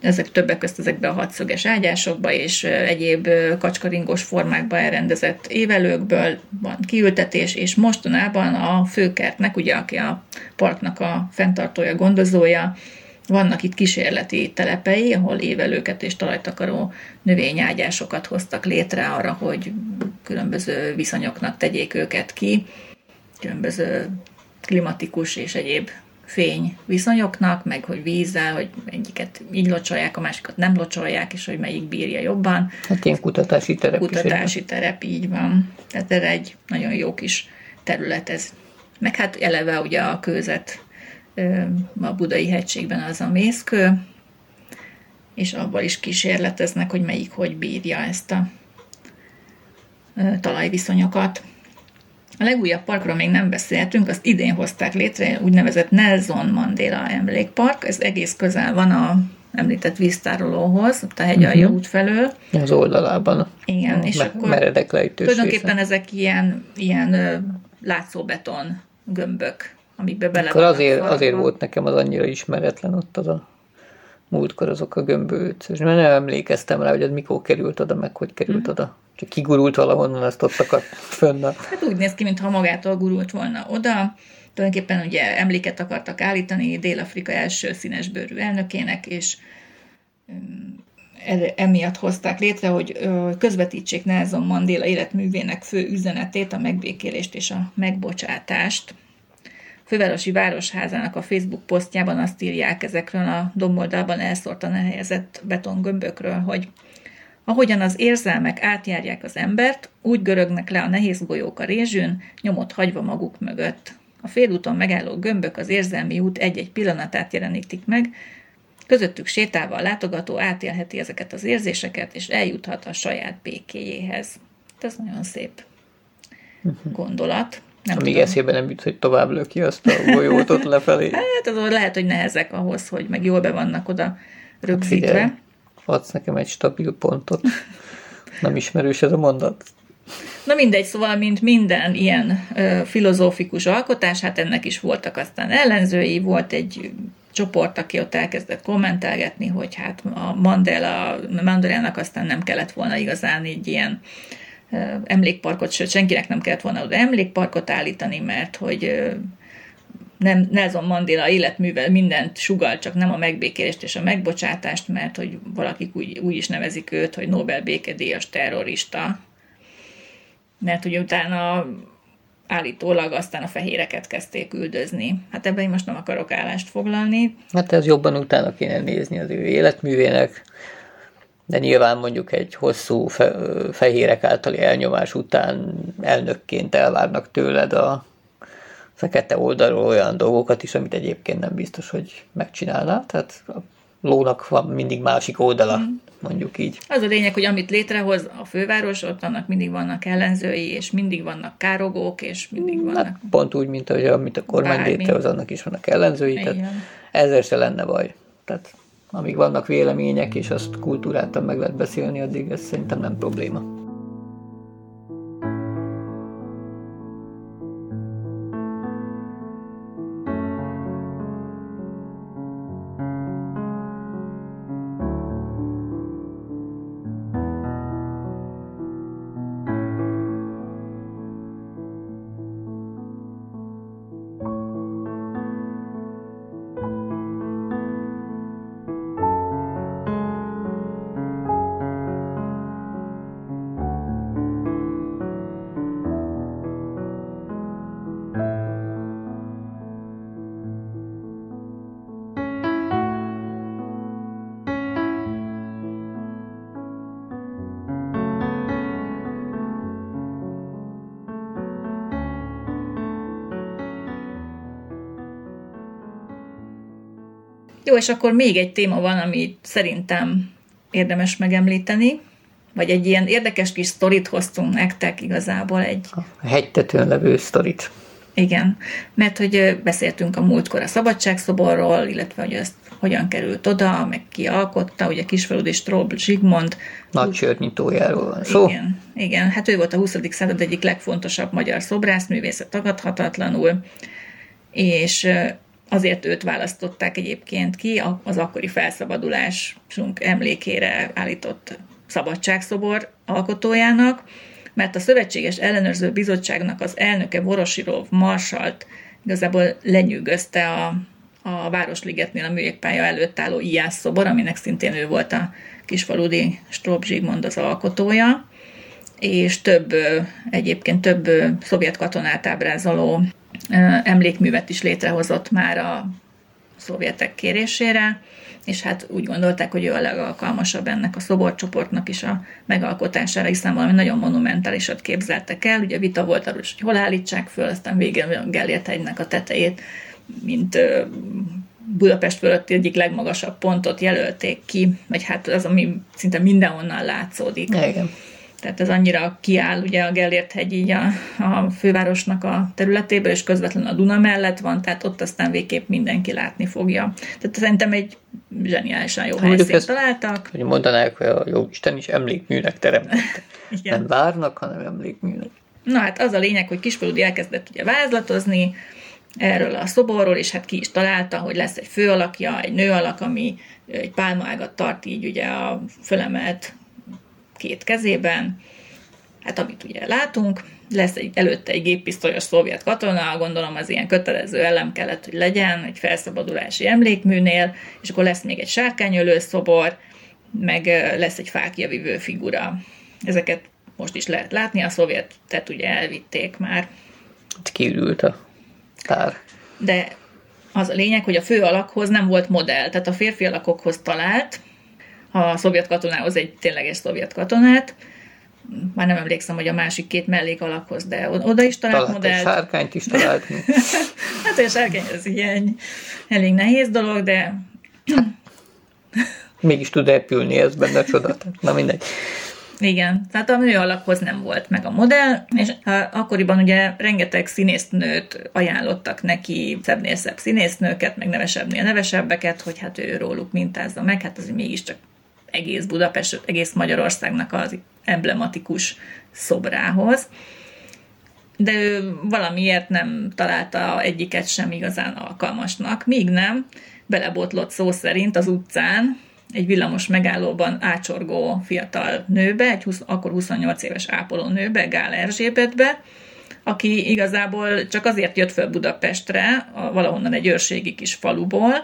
ezek többek között ezekbe a hatszöges ágyásokba és egyéb kacskaringos formákba elrendezett évelőkből van kiültetés, és mostanában a főkertnek, ugye aki a parknak a fenntartója, gondozója, vannak itt kísérleti telepei, ahol évelőket és talajtakaró növényágyásokat hoztak létre arra, hogy különböző viszonyoknak tegyék őket ki, különböző klimatikus és egyéb fény viszonyoknak, meg hogy vízzel, hogy egyiket így locsolják, a másikat nem locsolják, és hogy melyik bírja jobban. Hát ilyen kutatási terep Kutatási terep, így van. Tehát ez egy nagyon jó kis terület ez. Meg hát eleve ugye a kőzet a Budai hegységben az a mészkő, és abban is kísérleteznek, hogy melyik hogy bírja ezt a talajviszonyokat. A legújabb parkról még nem beszéltünk, azt idén hozták létre, úgynevezett Nelson Mandela emlékpark, ez egész közel van a említett víztárolóhoz, ott a hegyalja uh-huh. út felől. Az oldalában. Igen, és me- akkor meredek tulajdonképpen része. ezek ilyen, ilyen látszóbeton gömbök, amikbe bele Akkor azért, azért volt nekem az annyira ismeretlen ott az a múltkor azok a gömbőt, és nem emlékeztem rá, hogy ez mikor került oda, meg hogy került mm. oda. Csak kigurult valahonnan, ezt ott akadt fönn. Hát úgy néz ki, mintha magától gurult volna oda. Tulajdonképpen ugye emléket akartak állítani Dél-Afrika első színesbőrű elnökének, és emiatt hozták létre, hogy közvetítsék Nelson Mandela életművének fő üzenetét, a megbékélést és a megbocsátást. Fővárosi Városházának a Facebook posztjában azt írják ezekről a domboldalban elszórtan elhelyezett betongömbökről, hogy Ahogyan az érzelmek átjárják az embert, úgy görögnek le a nehéz golyók a rézsűn, nyomot hagyva maguk mögött. A félúton megálló gömbök az érzelmi út egy-egy pillanatát jelenítik meg, közöttük sétálva a látogató átélheti ezeket az érzéseket, és eljuthat a saját békéjéhez. Ez nagyon szép mhm. gondolat. Nem Amíg tudom. eszébe nem jut, hogy tovább löki azt a golyót ott lefelé. hát az lehet, hogy nehezek ahhoz, hogy meg jól be vannak oda rögzítve. Hát adsz nekem egy stabil pontot. Nem ismerős ez a mondat. Na mindegy, szóval, mint minden ilyen ö, filozófikus alkotás, hát ennek is voltak aztán ellenzői, volt egy csoport, aki ott elkezdett kommentelgetni, hogy hát a Mandela, Mandelának aztán nem kellett volna igazán egy ilyen ö, emlékparkot, sőt senkinek nem kellett volna oda emlékparkot állítani, mert hogy ö, nem Nelson Mandela életművel mindent sugal, csak nem a megbékélést és a megbocsátást, mert hogy valakik úgy, úgy is nevezik őt, hogy Nobel békedíjas terrorista. Mert hogy utána állítólag aztán a fehéreket kezdték üldözni. Hát ebben én most nem akarok állást foglalni. Hát ez jobban utána kéne nézni az ő életművének, de nyilván mondjuk egy hosszú fe, fehérek általi elnyomás után elnökként elvárnak tőled a fekete oldalról olyan dolgokat is, amit egyébként nem biztos, hogy megcsinálnál. Tehát a lónak van mindig másik oldala, mm. mondjuk így. Az a lényeg, hogy amit létrehoz a főváros, ott annak mindig vannak ellenzői, és mindig vannak károgók, és mindig vannak... Hát pont úgy, mint hogy amit a kormány létrehoz, annak is vannak ellenzői, Igen. tehát ezzel se lenne baj. Tehát amíg vannak vélemények, és azt kultúráltan meg lehet beszélni, addig ez szerintem nem probléma. Jó, és akkor még egy téma van, amit szerintem érdemes megemlíteni, vagy egy ilyen érdekes kis sztorit hoztunk nektek igazából egy... A hegytetőn levő sztorit. Igen, mert hogy beszéltünk a múltkor a szabadságszoborról, illetve hogy ezt hogyan került oda, meg ki alkotta, ugye Kisfaludi Strobl Zsigmond. Nagy sörnyitójáról van szó. Igen, igen, hát ő volt a 20. század egyik legfontosabb magyar szobrászművésze tagadhatatlanul, és Azért őt választották egyébként ki, az akkori felszabadulásunk emlékére állított szabadságszobor alkotójának, mert a Szövetséges Ellenőrző Bizottságnak az elnöke Vorosirov Marsalt igazából lenyűgözte a, a Városligetnél a műjégpálya előtt álló Ijász szobor, aminek szintén ő volt a kisfaludi Strob Zsigmond az alkotója, és több, egyébként több szovjet katonát ábrázoló emlékművet is létrehozott már a szovjetek kérésére, és hát úgy gondolták, hogy ő a legalkalmasabb ennek a szoborcsoportnak is a megalkotására, hiszen valami nagyon monumentálisat képzeltek el. Ugye vita volt arról, hogy hol állítsák föl, aztán végén a Gellért hegynek a tetejét, mint Budapest fölötti egyik legmagasabb pontot jelölték ki, vagy hát az, ami szinte mindenhonnan látszódik. Igen. Tehát ez annyira kiáll ugye a Gellért hegy így a, a fővárosnak a területéből, és közvetlenül a Duna mellett van, tehát ott aztán végképp mindenki látni fogja. Tehát szerintem egy zseniálisan jó helyszínt találtak. Hogy mondanák, hogy a jó Isten is emlékműnek teremtette. Nem várnak, hanem emlékműnek. Na hát az a lényeg, hogy Kispaludi elkezdett ugye vázlatozni erről a szoborról, és hát ki is találta, hogy lesz egy fő alakja, egy nő alak, ami egy pálmaágat tart így ugye a fölemelt két kezében, hát amit ugye látunk, lesz egy, előtte egy géppisztolyos szovjet katona, gondolom az ilyen kötelező elem kellett, hogy legyen, egy felszabadulási emlékműnél, és akkor lesz még egy sárkányölő szobor, meg lesz egy fákjavivő figura. Ezeket most is lehet látni, a szovjetet ugye elvitték már. Kiürült a tár. De az a lényeg, hogy a fő alakhoz nem volt modell, tehát a férfi alakokhoz talált, a szovjet katonához egy tényleges szovjet katonát, már nem emlékszem, hogy a másik két mellék alakhoz, de oda is talált Talált modellt. Egy sárkányt is talált. hát a sárkány az ilyen elég nehéz dolog, de... Mégis tud repülni, ez benne csoda. Na mindegy. Igen, tehát a nő alakhoz nem volt meg a modell, és akkoriban ugye rengeteg színésznőt ajánlottak neki, szebbnél szebb színésznőket, meg nevesebbnél nevesebbeket, hogy hát ő róluk mintázza meg, hát az mégiscsak egész Budapest, egész Magyarországnak az emblematikus szobrához. De ő valamiért nem találta egyiket sem igazán alkalmasnak, míg nem, belebotlott szó szerint az utcán egy villamos megállóban ácsorgó fiatal nőbe, egy 20, akkor 28 éves ápoló nőbe, Gál Erzsébetbe, aki igazából csak azért jött föl Budapestre, a, valahonnan egy őrségi kis faluból,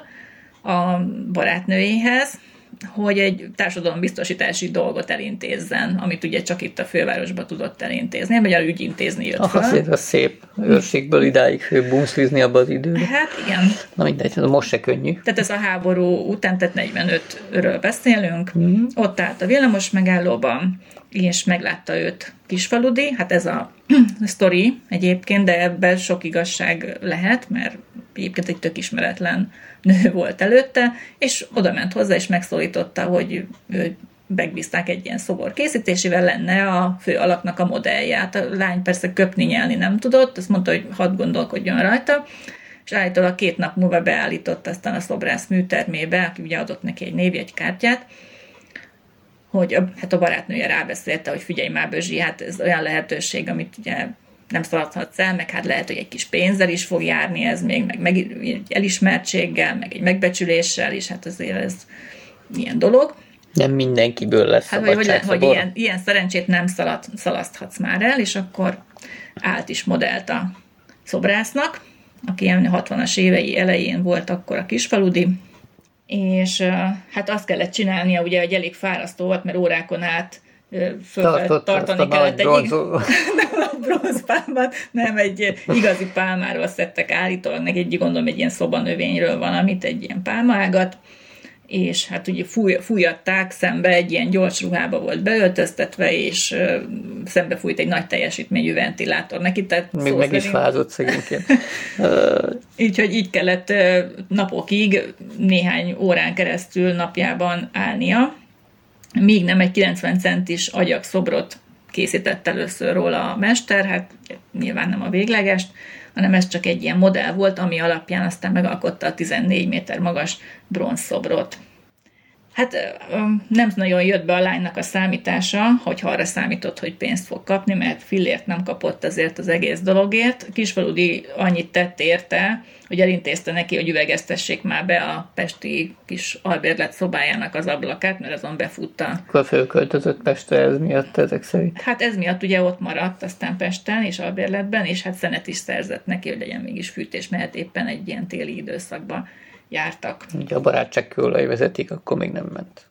a barátnőjéhez, hogy egy társadalombiztosítási dolgot elintézzen, amit ugye csak itt a fővárosba tudott elintézni, vagy a ügyintézni jött Aha, fel. ez a szép őrségből idáig bumszlizni abba az időben. Hát igen. Na mindegy, ez most se könnyű. Tehát ez a háború után, tehát 45-ről beszélünk, mm. ott állt a villamos megállóban, és meglátta őt Kisfaludi, hát ez a sztori egyébként, de ebben sok igazság lehet, mert egyébként egy tök ismeretlen nő volt előtte, és oda ment hozzá, és megszólította, hogy ő megbízták egy ilyen szobor készítésével, lenne a fő alaknak a modellját. A lány persze köpni, nyelni nem tudott, azt mondta, hogy hadd gondolkodjon rajta, és állítólag két nap múlva beállított aztán a szobrász műtermébe, aki ugye adott neki egy névjegykártyát, hogy a, hát a barátnője rábeszélte, hogy figyelj már Bözsi, hát ez olyan lehetőség, amit ugye nem szaladhatsz el, meg hát lehet, hogy egy kis pénzzel is fog járni ez még, meg, meg egy elismertséggel, meg egy megbecsüléssel is, hát azért ez ilyen dolog. Nem mindenkiből lesz hát, hogy, hogy, hogy ilyen, ilyen szerencsét nem szalad, szalaszthatsz már el, és akkor állt is modellt a szobrásznak, aki ilyen 60-as évei elején volt akkor a kisfaludi, és hát azt kellett csinálnia, ugye, hogy elég fárasztó volt, mert órákon át föl tartani kellett egy bronzpálmát, nem egy igazi pálmáról szedtek állítólag, neki egy gondolom egy ilyen szobanövényről van, amit egy ilyen pálmaágat, és hát ugye fúj, fújatták, szembe egy ilyen gyors ruhába volt beöltöztetve, és uh, szembe fújt egy nagy teljesítményű ventilátor neki. Tehát Még meg szerint... is fázott szegényként. Úgyhogy így kellett napokig, néhány órán keresztül napjában állnia, míg nem egy 90 centis agyagszobrot készített először róla a mester, hát nyilván nem a véglegest, hanem ez csak egy ilyen modell volt, ami alapján aztán megalkotta a 14 méter magas bronzszobrot. Hát nem nagyon jött be a lánynak a számítása, hogy arra számított, hogy pénzt fog kapni, mert fillért nem kapott azért az egész dologért. Kisfaludi annyit tett érte, hogy elintézte neki, hogy üvegeztessék már be a pesti kis albérlet szobájának az ablakát, mert azon befutta. Akkor fölköltözött Pestre ez miatt ezek szerint? Hát ez miatt ugye ott maradt aztán Pesten és albérletben, és hát szenet is szerzett neki, hogy legyen mégis fűtés, mert éppen egy ilyen téli időszakban jártak. Ugye a barátság kőolaj vezetik, akkor még nem ment.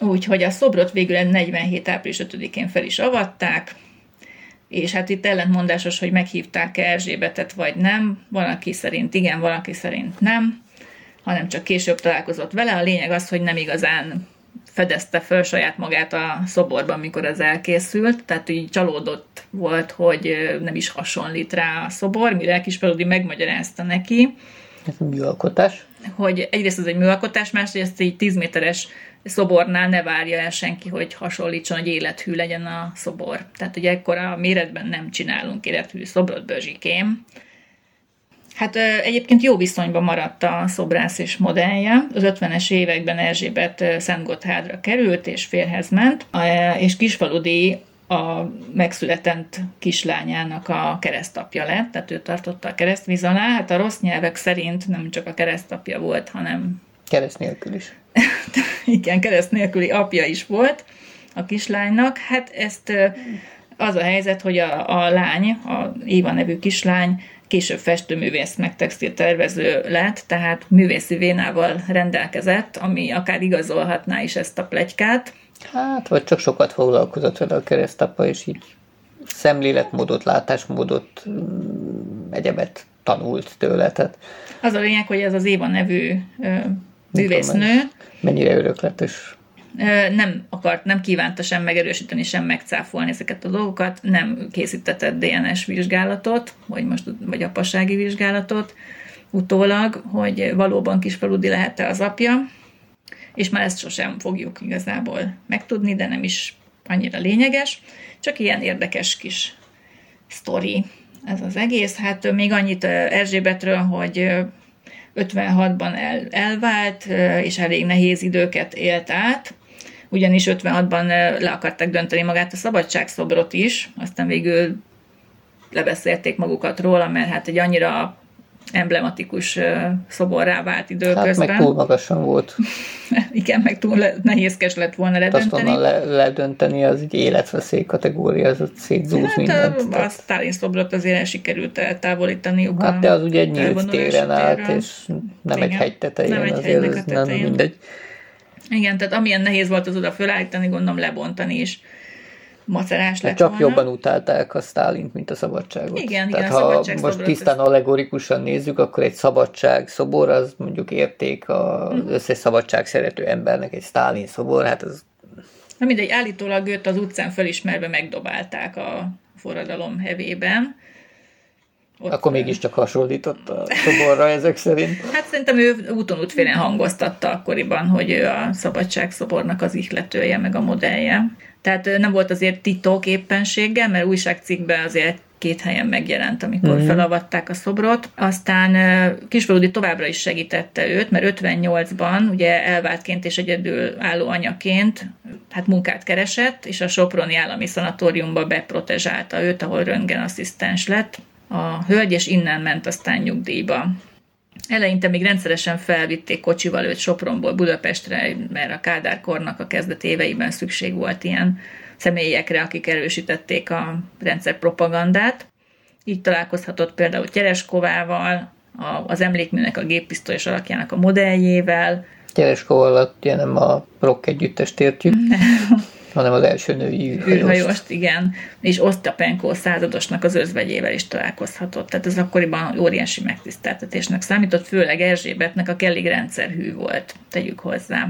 Úgyhogy a szobrot végül 47. április 5-én fel is avatták, és hát itt ellentmondásos, hogy meghívták-e Erzsébetet, vagy nem. Van, aki szerint igen, van, aki szerint nem, hanem csak később találkozott vele. A lényeg az, hogy nem igazán fedezte föl saját magát a szoborban, mikor ez elkészült, tehát így csalódott volt, hogy nem is hasonlít rá a szobor, mire Kispeludi megmagyarázta neki, ez műalkotás? Hogy egyrészt ez egy műalkotás, másrészt egy 10 méteres szobornál ne várja el senki, hogy hasonlítson, hogy élethű legyen a szobor. Tehát ugye ekkora méretben nem csinálunk élethű szobrot, bőzsikém. Hát egyébként jó viszonyban maradt a szobrász és modellje. Az 50-es években Erzsébet Szentgotthádra került, és férhez ment, és Kisfaludi a megszületett kislányának a keresztapja lett, tehát ő tartotta a keresztvíz alá. Hát a rossz nyelvek szerint nem csak a keresztapja volt, hanem... Kereszt nélkül is. Igen, kereszt nélküli apja is volt a kislánynak. Hát ezt az a helyzet, hogy a, a lány, a Éva nevű kislány később festőművész meg textiltervező lett, tehát művészi vénával rendelkezett, ami akár igazolhatná is ezt a plegykát, Hát, vagy csak sokat foglalkozott vele a keresztapa, és így szemléletmódot, látásmódot, mm, egyebet tanult tőle. Tehát... Az a lényeg, hogy ez az Éva nevű ö, művésznő mennyire örökletes nem akart, nem kívánta sem megerősíteni, sem megcáfolni ezeket a dolgokat, nem készítetett DNS vizsgálatot, vagy most vagy apassági vizsgálatot utólag, hogy valóban kisfaludi lehet-e az apja, és már ezt sosem fogjuk igazából megtudni, de nem is annyira lényeges, csak ilyen érdekes kis sztori ez az egész. Hát még annyit Erzsébetről, hogy 56-ban el, elvált, és elég nehéz időket élt át, ugyanis 56-ban le akarták dönteni magát a szabadságszobrot is, aztán végül lebeszélték magukat róla, mert hát egy annyira emblematikus szoborrá vált időközben. Hát meg túl magasan volt. Igen, meg túl le, nehézkes lett volna ledönteni. Azt le, ledönteni, az egy életveszély kategória, az ott szétzúz hát, mindent. A, a Stalin szobrot azért sikerült eltávolítani. Hát de az ugye egy nyílt téren állt, és nem Igen, egy hegy tetején, nem egy azért ez nem mindegy. Igen, tehát amilyen nehéz volt az oda fölállítani, gondolom lebontani is macerás lett Csak volna. jobban utálták a Stálint, mint a szabadságot. Igen, Tehát igen, ha most tisztán allegorikusan nézzük, akkor egy szabadság szobor, az mondjuk érték az mm. összes szabadság szerető embernek egy Stálin szobor, hát az... Na mindegy, állítólag őt az utcán fölismerve megdobálták a forradalom hevében. Ott Akkor mégiscsak hasonlított a szoborra ezek szerint. Hát szerintem ő úton útfélen hangoztatta akkoriban, hogy ő a szabadságszobornak az ihletője, meg a modellje. Tehát nem volt azért titok éppenséggel, mert újságcikkben azért két helyen megjelent, amikor mm. felavatták a szobrot. Aztán Kisvaludi továbbra is segítette őt, mert 58-ban ugye elváltként és egyedül álló anyaként hát munkát keresett, és a Soproni Állami Szanatóriumba beprotezsálta őt, ahol röntgenasszisztens lett. A hölgy, és innen ment aztán nyugdíjba. Eleinte még rendszeresen felvitték kocsival őt Sopronból Budapestre, mert a Kádár kornak a kezdet éveiben szükség volt ilyen személyekre, akik erősítették a rendszer propagandát. Így találkozhatott például Tereskovával, az emlékműnek a géppisztolyos alakjának a modelljével. Tereskov alatt ugye nem a rock együttest értjük. hanem az első női űrhajóst. űrhajóst igen, és Osztapenko századosnak az özvegyével is találkozhatott. Tehát ez akkoriban óriási megtiszteltetésnek számított, főleg Erzsébetnek, a elég rendszerhű volt, tegyük hozzá.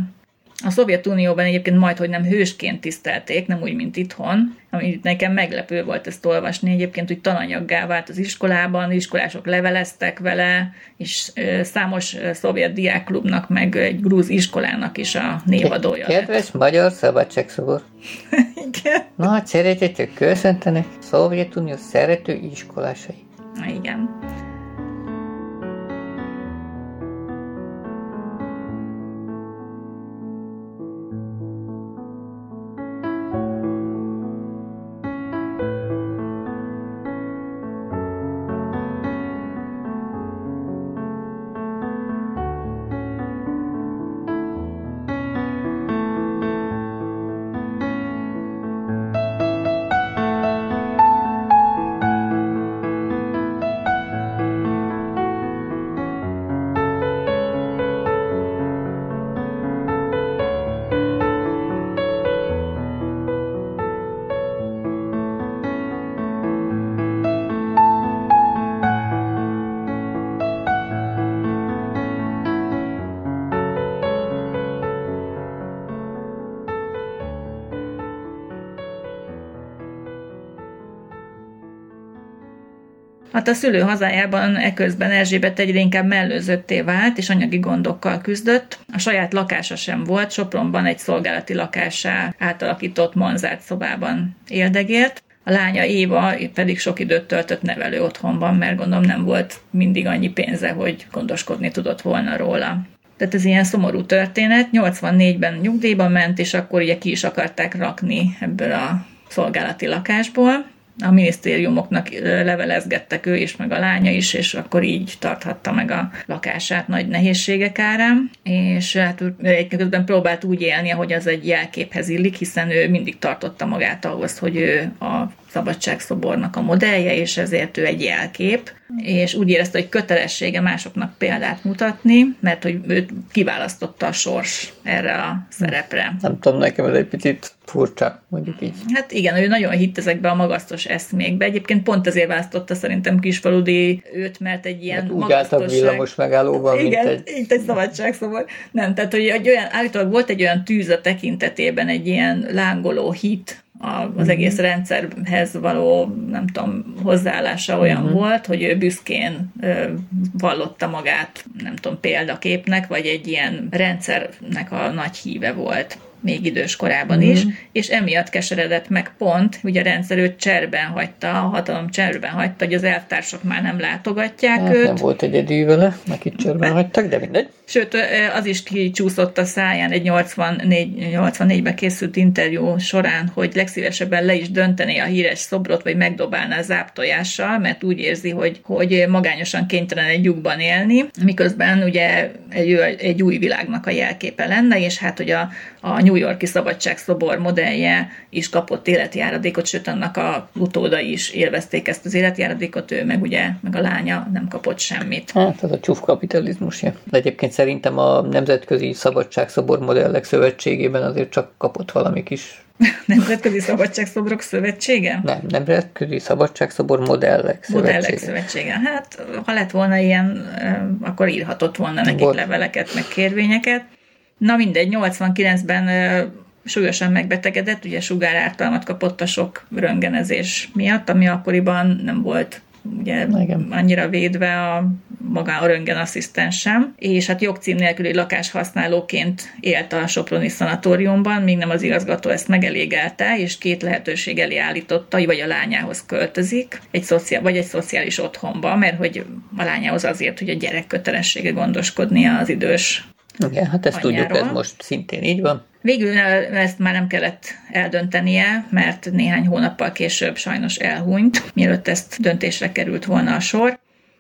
A Szovjetunióban egyébként majd, hogy nem hősként tisztelték, nem úgy, mint itthon, ami nekem meglepő volt ezt olvasni. Egyébként úgy tananyaggá vált az iskolában, iskolások leveleztek vele, és számos szovjet diákklubnak, meg egy grúz iskolának is a névadója Kedves lett. magyar szabadságszobor! Igen. Nagy szeretettel köszöntenek Szovjetunió szerető iskolásai. Igen. A szülő hazájában eközben Erzsébet egyre inkább mellőzötté vált, és anyagi gondokkal küzdött. A saját lakása sem volt, Sopronban egy szolgálati lakásá átalakított manzárt szobában éldegélt. A lánya Éva pedig sok időt töltött nevelő otthonban, mert gondolom nem volt mindig annyi pénze, hogy gondoskodni tudott volna róla. Tehát ez ilyen szomorú történet. 84-ben nyugdíjba ment, és akkor ugye ki is akarták rakni ebből a szolgálati lakásból a minisztériumoknak levelezgettek ő is, meg a lánya is, és akkor így tarthatta meg a lakását nagy nehézségek árán, és hát egy közben próbált úgy élni, hogy az egy jelképhez illik, hiszen ő mindig tartotta magát ahhoz, hogy ő a szabadságszobornak a modellje, és ezért ő egy jelkép, és úgy érezte, hogy kötelessége másoknak példát mutatni, mert hogy őt kiválasztotta a sors erre a szerepre. Nem tudom, nekem ez egy picit furcsa, mondjuk így. Hát igen, ő nagyon hitt ezekbe a magasztos eszmékbe. Egyébként pont ezért választotta szerintem Kisfaludi őt, mert egy ilyen hát úgy magasztosság... villamos megállóban, igen, mint egy... így egy szabadságszobor. Nem, tehát hogy egy olyan, állítólag volt egy olyan tűz a tekintetében, egy ilyen lángoló hit, az mm-hmm. egész rendszerhez való, nem tudom, hozzáállása olyan mm-hmm. volt, hogy ő büszkén ö, vallotta magát, nem tudom, példaképnek, vagy egy ilyen rendszernek a nagy híve volt. Még idős korában mm. is, és emiatt keseredett meg pont, ugye a rendszer őt cserben hagyta, a hatalom cserben hagyta, hogy az elvtársak már nem látogatják hát, őt. Nem volt egyedül vele, neki cserben hagytak, de mindegy. Sőt, az is kicsúszott a száján egy 84, 84-ben készült interjú során, hogy legszívesebben le is döntené a híres szobrot, vagy megdobálná záptojással, mert úgy érzi, hogy, hogy magányosan kénytelen egy lyukban élni, miközben ugye egy, egy új világnak a jelképe lenne, és hát hogy a, a New Yorki Szabadságszobor modellje is kapott életjáradékot, sőt annak a utóda is élvezték ezt az életjáradékot, ő meg ugye, meg a lánya nem kapott semmit. Hát ez a csúf kapitalizmus. De egyébként szerintem a Nemzetközi Szabadságszobor Modellek Szövetségében azért csak kapott valami kis Nemzetközi Szabadságszobrok Szövetsége? Nem, Nemzetközi Szabadságszobor Modellek Szövetsége. Modellek Szövetsége. Hát, ha lett volna ilyen, akkor írhatott volna nekik Volt. leveleket, meg kérvényeket. Na mindegy, 89-ben súlyosan megbetegedett, ugye sugárártalmat kapott a sok röngenezés miatt, ami akkoriban nem volt ugye Igen. annyira védve a maga a röntgenasszisztens sem, és hát jogcím nélküli lakáshasználóként élt a Soproni szanatóriumban, míg nem az igazgató ezt megelégelte, és két lehetőség elé állította, vagy a lányához költözik, egy szociál, vagy egy szociális otthonba, mert hogy a lányához azért, hogy a gyerek kötelessége gondoskodnia az idős igen, hát ezt anyjáról. tudjuk, ez most szintén így van. Végül ezt már nem kellett eldöntenie, mert néhány hónappal később sajnos elhunyt, mielőtt ezt döntésre került volna a sor.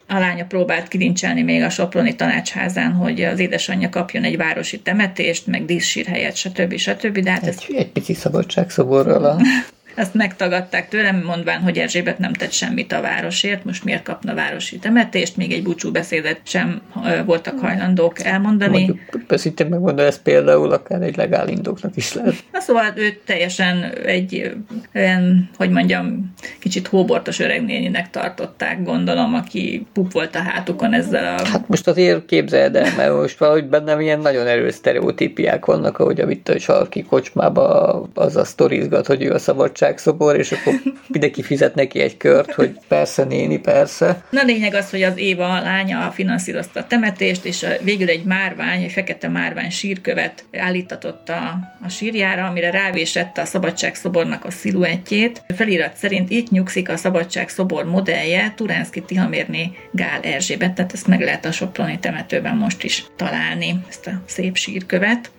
A lánya próbált kilincselni még a Soproni tanácsházán, hogy az édesanyja kapjon egy városi temetést, meg díszsírhelyet, stb. stb. De hát egy, ez... egy pici szabadságszoborral a Ezt megtagadták tőlem, mondván, hogy Erzsébet nem tett semmit a városért, most miért kapna városi temetést, még egy búcsú beszédet sem voltak hajlandók elmondani. Mondjuk, meg megmondani, ez például akár egy legál indoknak is lehet. Na szóval ő teljesen egy olyan, hogy mondjam, kicsit hóbortos öregnéninek tartották, gondolom, aki pup volt a hátukon ezzel a... Hát most azért képzeld el, mert most valahogy bennem ilyen nagyon erős sztereotípiák vannak, ahogy a Vitta sarki kocsmába az a sztorizgat, hogy ő a szabadság szobor, és akkor mindenki fizet neki egy kört, hogy persze néni, persze. Na lényeg az, hogy az Éva lánya finanszírozta a temetést, és végül egy márvány, egy fekete márvány sírkövet állítatott a, a sírjára, amire rávésette a szabadságszobornak a sziluettjét. Felirat szerint itt nyugszik a szabadságszobor modellje, Turánszki Tihamérné Gál Erzsébet, tehát ezt meg lehet a Soproni temetőben most is találni, ezt a szép sírkövet.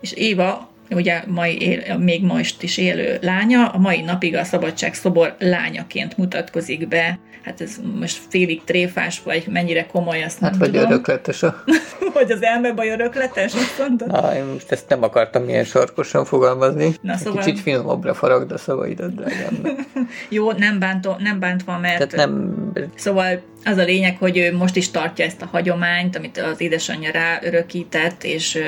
És Éva ugye mai él, még most is élő lánya, a mai napig a Szabadság szobor lányaként mutatkozik be. Hát ez most félig tréfás, vagy mennyire komoly, azt hát nem vagy tudom. örökletes a... vagy az elmebaj örökletes, azt mondtad? Na, én most ezt nem akartam ilyen sarkosan fogalmazni. Na, szóval... Kicsit finomabbra faragd a szavaidat, drágám. Jó, nem, bántó, nem bántva, mert... Tehát nem... Szóval az a lényeg, hogy ő most is tartja ezt a hagyományt, amit az édesanyja ráörökített, és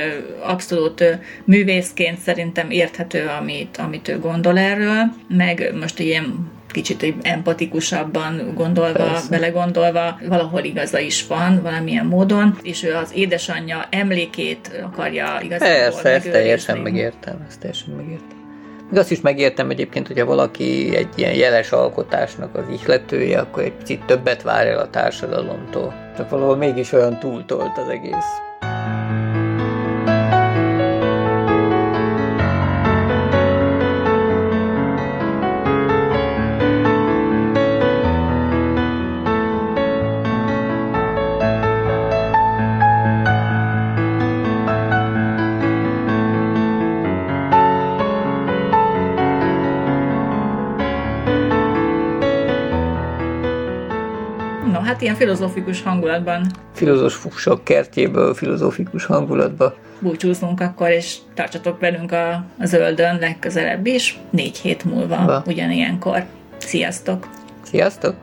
abszolút művészként szerintem érthető, amit, amit ő gondol erről, meg most ilyen kicsit empatikusabban gondolva, Persze. belegondolva, valahol igaza is van valamilyen módon, és ő az édesanyja emlékét akarja igazából Persze, ezt teljesen megértem, ezt teljesen megértem. De azt is megértem egyébként, hogyha valaki egy ilyen jeles alkotásnak az ihletője, akkor egy picit többet vár el a társadalomtól. Csak valahol mégis olyan túltolt az egész. Filozófikus hangulatban. Filozófusok kertjéből, filozófikus hangulatba. Búcsúzunk akkor, és tartsatok velünk a, a zöldön legközelebb is, négy hét múlva, ba. ugyanilyenkor. Sziasztok! Sziasztok!